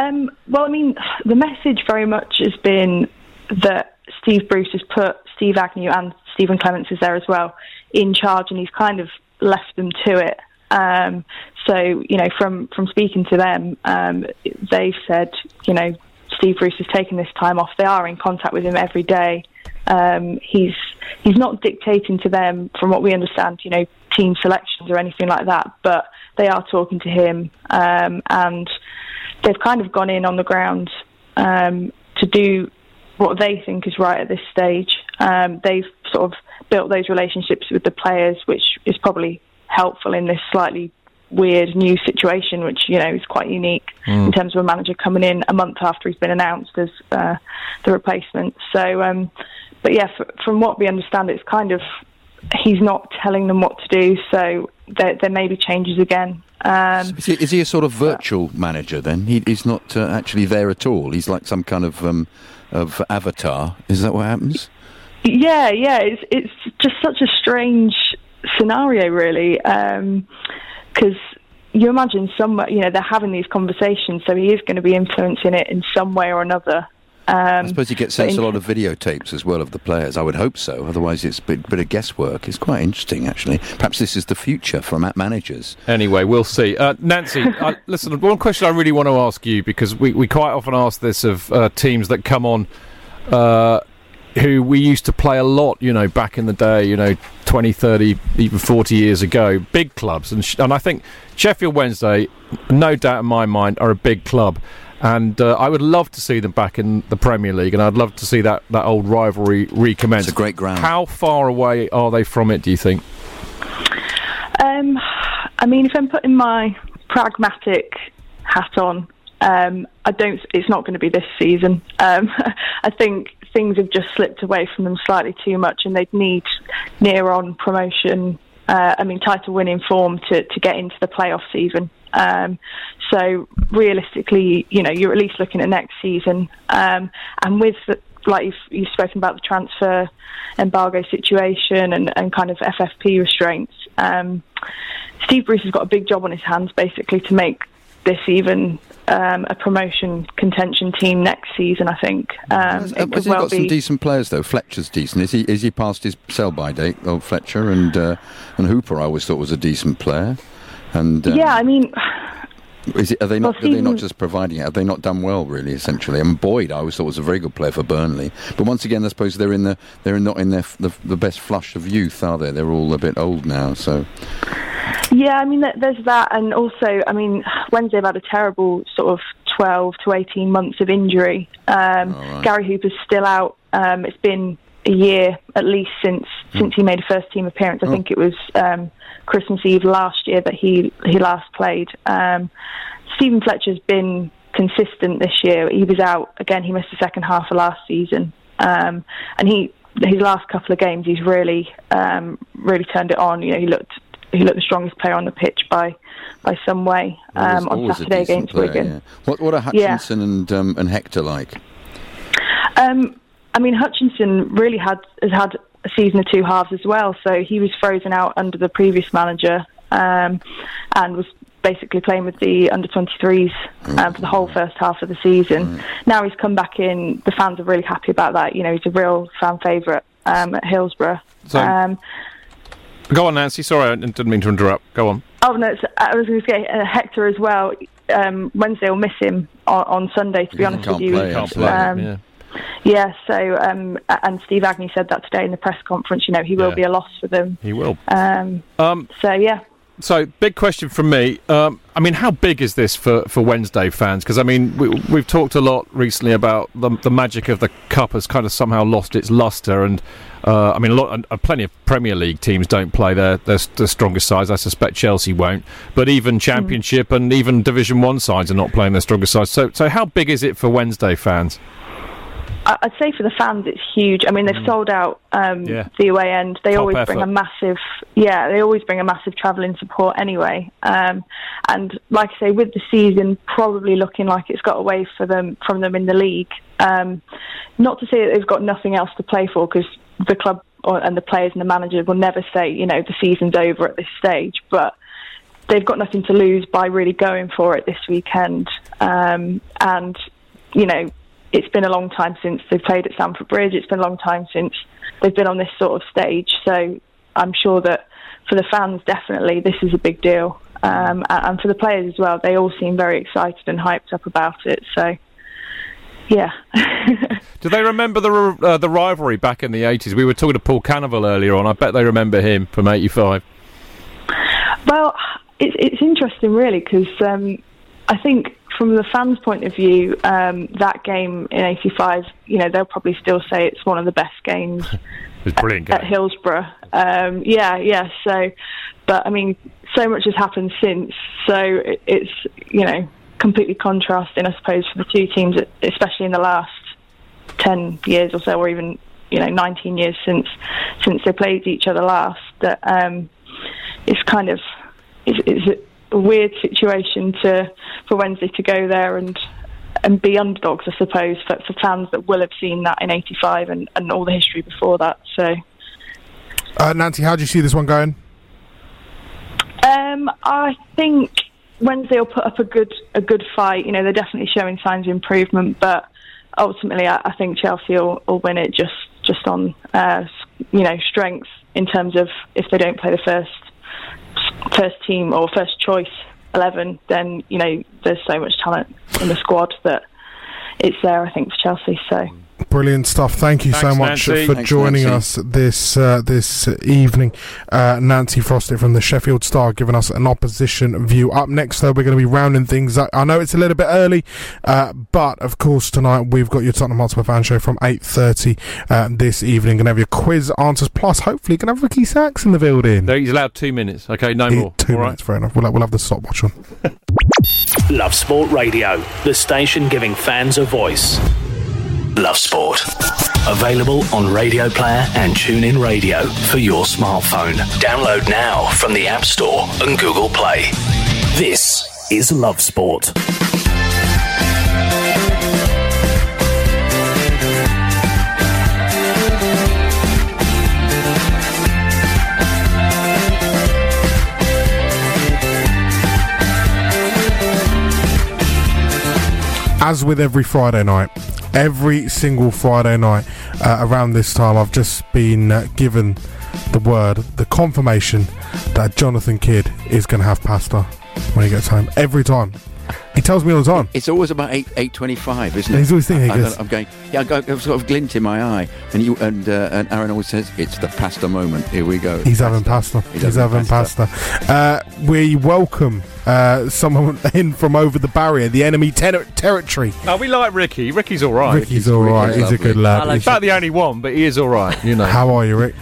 Um, well, I mean, the message very much has been that Steve Bruce has put Steve Agnew and Stephen Clemence is there as well in charge, and he's kind of left them to it. Um, so, you know, from from speaking to them, um, they've said, you know, Steve Bruce has taken this time off. They are in contact with him every day. Um, he's he's not dictating to them, from what we understand, you know, team selections or anything like that. But they are talking to him, um, and they've kind of gone in on the ground um, to do what they think is right at this stage. Um, they've sort of built those relationships with the players, which is probably helpful in this slightly weird new situation, which you know is quite unique Mm. in terms of a manager coming in a month after he's been announced as uh, the replacement. So, um, but yeah, f- from what we understand, it's kind of he's not telling them what to do. So there, there may be changes again. Um, Is he, is he a sort of virtual manager then? He, he's not uh, actually there at all. He's like some kind of um, of avatar. Is that what happens? Yeah, yeah, it's it's just such a strange scenario, really, um, because you imagine some, you know, they're having these conversations, so he is going to be influencing it in some way or another. Um, I suppose he gets but sent a lot of videotapes as well of the players. I would hope so. Otherwise, it's a bit, bit of guesswork. It's quite interesting, actually. Perhaps this is the future for ma- managers. Anyway, we'll see. Uh, Nancy, uh, listen, one question I really want to ask you, because we, we quite often ask this of uh, teams that come on uh, who we used to play a lot, you know, back in the day, you know, 20, 30, even 40 years ago, big clubs. And, sh- and I think Sheffield Wednesday, no doubt in my mind, are a big club. And uh, I would love to see them back in the Premier League, and I'd love to see that, that old rivalry recommence. It's a great ground. How far away are they from it, do you think? Um, I mean, if I'm putting my pragmatic hat on, um, I don't. It's not going to be this season. Um, I think things have just slipped away from them slightly too much, and they'd need near-on promotion. Uh, I mean, title-winning form to to get into the playoffs even. Um, so realistically, you know, you're at least looking at next season. Um, and with the, like you've, you've spoken about the transfer embargo situation and, and kind of FFP restraints. Um, Steve Bruce has got a big job on his hands, basically, to make this even um, a promotion contention team next season. I think um, Has, it has he well got some decent players though? Fletcher's decent. Is he? Is he past his sell-by date? Old Fletcher and uh, and Hooper, I always thought was a decent player. And um, yeah, I mean, is it, are they not? Well, are they not just providing it? Have they not done well really? Essentially, and Boyd, I always thought was a very good player for Burnley. But once again, I suppose they're in the they're not in their f- the, the best flush of youth, are they? They're all a bit old now. So Yeah, I mean, there's that, and also, I mean, Wednesday have had a terrible sort of 12 to 18 months of injury. Um, Gary Hooper's still out. Um, it's been year at least since since he made a first team appearance. I think it was um, Christmas Eve last year that he he last played. Um, Stephen Fletcher's been consistent this year. He was out again. He missed the second half of last season, um, and he his last couple of games he's really um, really turned it on. You know, he looked he looked the strongest player on the pitch by by some way um, on Saturday against player, Wigan. yeah. What what are Yeah. Hutchinson and um, and Hector like? Um, I mean, Hutchinson really had has had a season of two halves as well. So he was frozen out under the previous manager um, and was basically playing with the under 23s um, for the whole first half of the season. Now he's come back in. The fans are really happy about that. You know, he's a real fan favourite um, at Hillsborough. So- um, Go on, Nancy. Sorry, I didn't mean to interrupt. Go on. Oh no, it's, I was going to say uh, Hector as well. Um, Wednesday will miss him on, on Sunday. To be honest can't with you, play, Can't play, Um, yeah. Yeah. So um, and Steve Agnew said that today in the press conference. You know, he will Yeah. be a loss for them. He will. Um, Um, so yeah. So, big question from me. Um, I mean, how big is this for, for Wednesday fans? Because I mean, we, we've talked a lot recently about the, the magic of the cup has kind of somehow lost its luster, and uh, I mean, a lot, uh, plenty of Premier League teams don't play their, their their strongest sides. I suspect Chelsea won't, but even Championship and even Division One sides are not playing their strongest sides. So, so how big is it for Wednesday fans? I- I'd say for the fans, it's huge. I mean, they've sold out um, Mm. Yeah. the away end. They Top always bring a massive, yeah, they always bring a massive travelling support anyway. Um, and like I say, with the season probably looking like it's got away for them from them in the league. Um, not to say that they've got nothing else to play for, because the club or, and the players and the manager will never say, you know, the season's over at this stage, but they've got nothing to lose by really going for it this weekend. Um, and, you know, it's been a long time since they've played at Stamford Bridge. It's been a long time since they've been on this sort of stage. So I'm sure that for the fans, definitely, this is a big deal. Um, and for the players as well, they all seem very excited and hyped up about it. So, yeah. Do they remember the uh, the rivalry back in the eighties? We were talking to Paul Canoville earlier on. I bet they remember him from eighty five. Well, it's it's interesting, really, because um, I think from the fans' point of view, um, that game in '85, you know, they'll probably still say it's one of the best games It was brilliant. at Hillsborough. Um, yeah, yeah. So, but I mean, so much has happened since. So it, it's you know completely contrasting, I suppose, for the two teams, especially in the last ten years or so, or even you know 19 years since since they played each other last. That um, it's kind of it's, it's weird situation to for Wednesday to go there and and be underdogs, I suppose, for, for fans that will have seen that in '85 and, and all the history before that. So. Uh, Nancy, how do you see this one going? Um, I think Wednesday will put up a good a good fight. You know, they're definitely showing signs of improvement, but ultimately, I, I think Chelsea will, will win it just just on uh, you know strength in terms of if they don't play the first first team or first choice eleven, then you know there's so much talent in the squad that it's there. I think for Chelsea. So. Brilliant stuff. Thank you so much Nancy. for Thanks, joining Nancy. us this uh, this evening. Uh, Nancy Frostick from the Sheffield Star giving us an opposition view. Up next, though, we're going to be rounding things up. I know it's a little bit early, uh, but of course tonight we've got your Tottenham Hotspur fan show from eight thirty uh, this evening. Going to have your quiz answers plus. Hopefully, going to have Ricky Sachs in the building. No, he's allowed two minutes. Okay, no Yeah, more. Two All right. minutes, fair enough. We'll, we'll have the stopwatch on. Love Sport Radio, the station giving fans a voice. Love Sport. Available on Radio Player and TuneIn Radio for your smartphone. Download now from the App Store and Google Play. This is Love Sport. as with every Friday night, every single Friday night uh, around this time, I've just been uh, given the word, the confirmation that Jonathan Kidd is going to have pasta when he gets home. Every time. He tells me all the time. It's always about eight eight twenty five, isn't it? He's always thinking, I, he goes- am going. Yeah, I got a sort of glint in my eye, and you and uh, and Aaron always says it's the pasta moment. Here we go. He's having pasta. He's, having pasta. Uh, we welcome uh, someone in from over the barrier, the enemy ter- territory. No, we like Ricky. Ricky's all right. Ricky's all right. He's a good lad. He's about the only one, but he is all right. You know. How are you, Rick?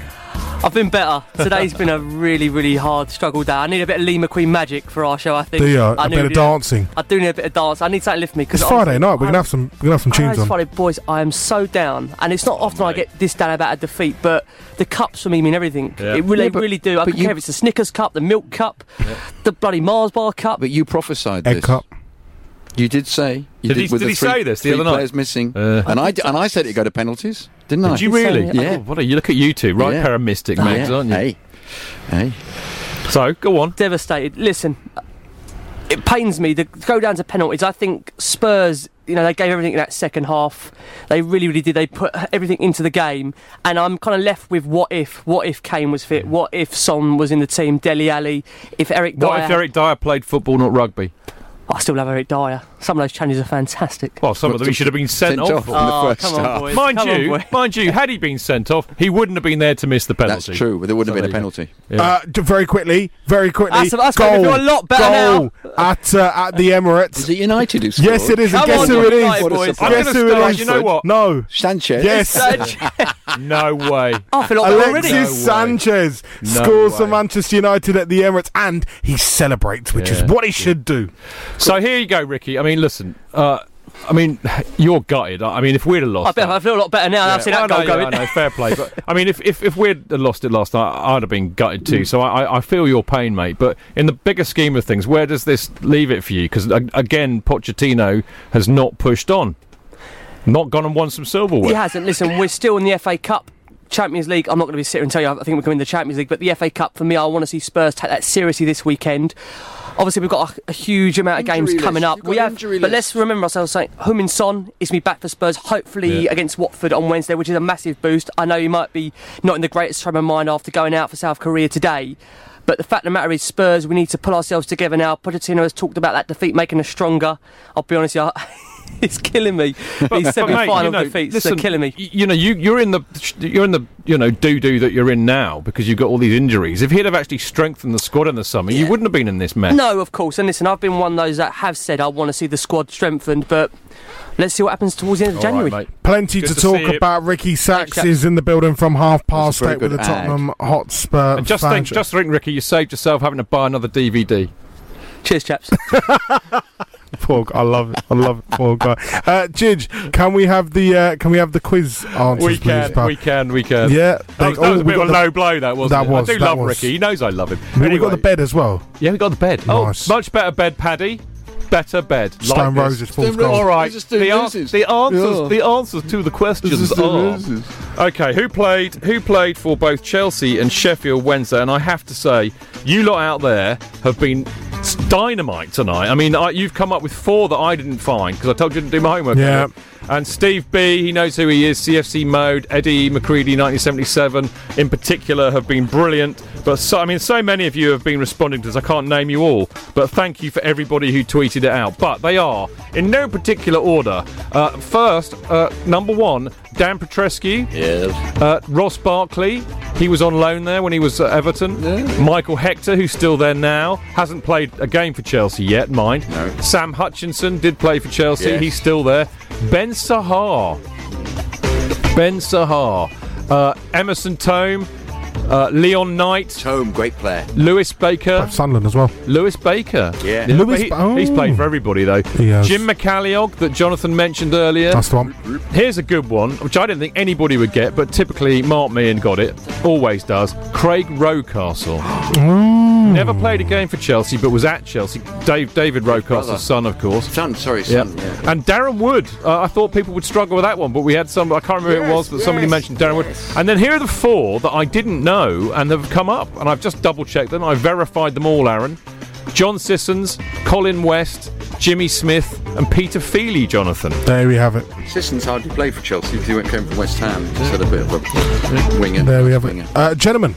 I've been better. Today's been a really, really hard struggle day. I need a bit of Lee McQueen magic for our show. I think. Do you? I A bit of dancing. I do need a bit of dance. I need something to lift me because It's Friday night. We're gonna have some. We're gonna have some tunes it's on. Friday, boys. I am so down, and it's not often I get this down about a defeat, but the cups for me mean everything. Yeah. It really, Yeah, but- really do. I but don't you- care if it's the Snickers cup, the milk cup, the bloody Mars bar cup. But you prophesied Egg this. cup. You did say. You Did he- with did the he three, say this the other night? players missing, Uh. and I d- and I said it'd go to penalties, didn't I? Did you really? Yeah. Oh, what are you? Look at you two, right? Yeah. Pair of mystic Oh, mags, yeah. aren't you? Hey, hey. So go on. Devastated. Listen, it pains me to go down to penalties. I think Spurs, you know, they gave everything in that second half. They really, really did. They put everything into the game, and I'm kind of left with what if? What if Kane was fit? What if Son was in the team? Dele Alli? If Eric What if Eric Dier played football, not rugby? I still love Eric Dier. Some of those changes are fantastic. Well, some of them he should have been sent, Sent off. off in the Oh, first come on, half. boys, Mind come on, you, boy. mind you, had he been sent off, he wouldn't have been there to miss the penalty. That's true. There wouldn't have been a penalty. Yeah. Uh, very quickly, very quickly. That's- that's made me goal, a lot better goal at uh, at the Emirates. Is it United who scored? Yes, it is. And guess on, who it United is? boys. Guess gonna who it is? you know what? No. Sanchez. Yes. no way. I feel like. Alexis No. Sanchez No scores for. Manchester United at the Emirates, and he celebrates, which is what he should do. So here you go, Ricky. I mean, listen. Uh, I mean, you're gutted. I mean, if we'd have lost, I, bet I feel a lot better now. Yeah, I've seen well, that I goal know, going. I know, fair play. But I mean, if, if, if we'd have lost it last night, I'd have been gutted too. So I, I- I feel your pain, mate. But in the bigger scheme of things, where does this leave it for you? Because again, Pochettino has not pushed on, not gone and won some silverware. He hasn't. Listen, we're still in the FA Cup. Champions League, I'm not going to be sitting and tell you I think we're going to win the Champions League, but the FA Cup, for me, I want to see Spurs take that seriously this weekend. Obviously, we've got a, a huge amount of games Injury coming up. You've We have, but list. let's remember ourselves saying Heung-min Son is me back for Spurs, hopefully Yeah. against Watford on Wednesday, which is a massive boost. I know he might be not in the greatest frame of mind after going out for South Korea today. But the fact of the matter is, Spurs, we need to pull ourselves together now. Pochettino has talked about that defeat making us stronger. I'll be honest, with you, it's killing me. These semi-final mate, you know, defeats listen, are killing me. You know, you you're in the you're in the you know doo doo that you're in now because you've got all these injuries. If he'd have actually strengthened the squad in the summer, you wouldn't have been in this mess. No, of course. And listen, I've been one of those that have said I want to see the squad strengthened, but let's see what happens towards the end of All right, January. mate. Plenty to to talk about. Ricky Sachs chaps. is in the building from half past eight with the good ad. Tottenham Hotspur. And just think, just think, Ricky, you saved yourself having to buy another DVD. Cheers, chaps. Poor guy, I love it. I love it. Poor guy. Uh, Jidge, can we have the uh, can we have the quiz answers, we please, can, pal? we can, we can. Yeah, that was, that was oh, a we bit of got a low blow. That wasn't That was, I do love was. Ricky. He knows I love him. We- we got the bed as well. Yeah, we got the bed. Nice. Oh, much better bed, Paddy. Better bed. Stone like. Roses, fourth goal. All right. Just do The, an- the answers. Yeah. The answers to the questions Just are. loses. Okay, who played? Who played for both Chelsea and Sheffield Wednesday? And I have to say, you lot out there have been dynamite tonight. I mean, I, you've come up with four that I didn't find because I told you to do my homework. Yeah. Elliot. And Steve B, he knows who he is. CFC mode. Eddie McCreadie, 1977, in particular, have been brilliant. But so, I mean, so many of you have been responding to this. I can't name you all, but thank you for everybody who tweeted it out. But they are in no particular order. Uh, first, uh, number one, Dan Petrescu. Yes. Uh, Ross Barkley, he was on loan there when he was at Everton. Michael Hector, who's still there now, hasn't played a game for Chelsea yet, mind. No. Sam Hutchinson did play for Chelsea, Yes. he's still there. Ben Sahar. Ben Sahar. Uh, Emerson Thome. Uh, Leon Knight. Thome, great player. Lewis Baker. Sunderland as well. Lewis Baker. Yeah. Lewis he- Ba- oh. He's played for everybody, though. He has. Jim McCalliog, that Jonathan mentioned earlier. That's the one. Here's a good one, which I didn't think anybody would get, but typically Mark Meehan got it. Always does. Craig Rocastle. Mm. Never played a game for Chelsea, but was at Chelsea. Dave, David brother. Rocastle's son, of course. Son, sorry, Yeah. son. Yeah. And Darren Wood. Uh, I thought people would struggle with that one, but we had some. I can't remember who it was, but somebody mentioned Darren Wood. And then here are the four that I didn't know and have come up, and I've just double checked them. I verified them all, Aaron. John Sissons, Colin West, Jimmy Smith, and Peter Feely, Jonathan. There we have it. Sissons hardly played for Chelsea because he went came from West Ham. Just had a bit of a winger. There we have it. Uh, gentlemen,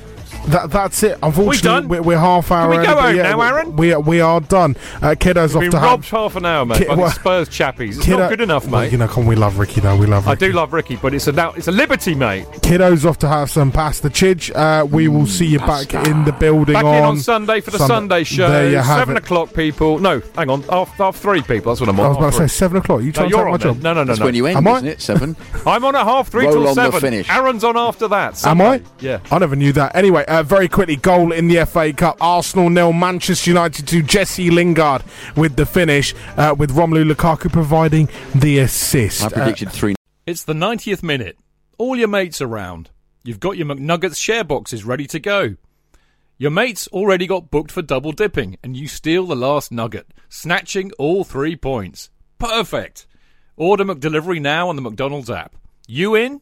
that, that's it. Unfortunately, done? We're, we're half hour. Can we go but home yeah, now, we- Aaron? We, we are done. Uh, kiddo's off Been to robbed have. half an hour, mate. Ki- by well- Spurs chappies. It's Kiddo- not good enough, Well, mate. you know, come we love Ricky though. We love I do love Ricky, but it's a now it's a liberty, mate. Kiddo's off to have some pasta. Chidge, uh, we will see you back in the building Back on in on Sunday for the Sunday, show. There you have Seven it. o'clock, people. No, hang on, half, half three, people. That's what I'm on. I was about to say seven o'clock. You No, trying to you're take my on then. job? No, no, no, That's no. when you end, Am I? isn't it? Seven. I'm on at half three till seven. finish. Aaron's on after that. Am I? Yeah. I never knew that. Anyway, uh, very quickly, goal in the FA Cup. Arsenal nil, Manchester United to Jesse Lingard with the finish, uh, with Romelu Lukaku providing the assist. I Uh, predicted three. It's the 90th minute. All your mates around. You've got your McNuggets share boxes ready to go. Your mates already got booked for double dipping, and you steal the last nugget, snatching all three points. Perfect. Order McDelivery now on the McDonald's app. You in?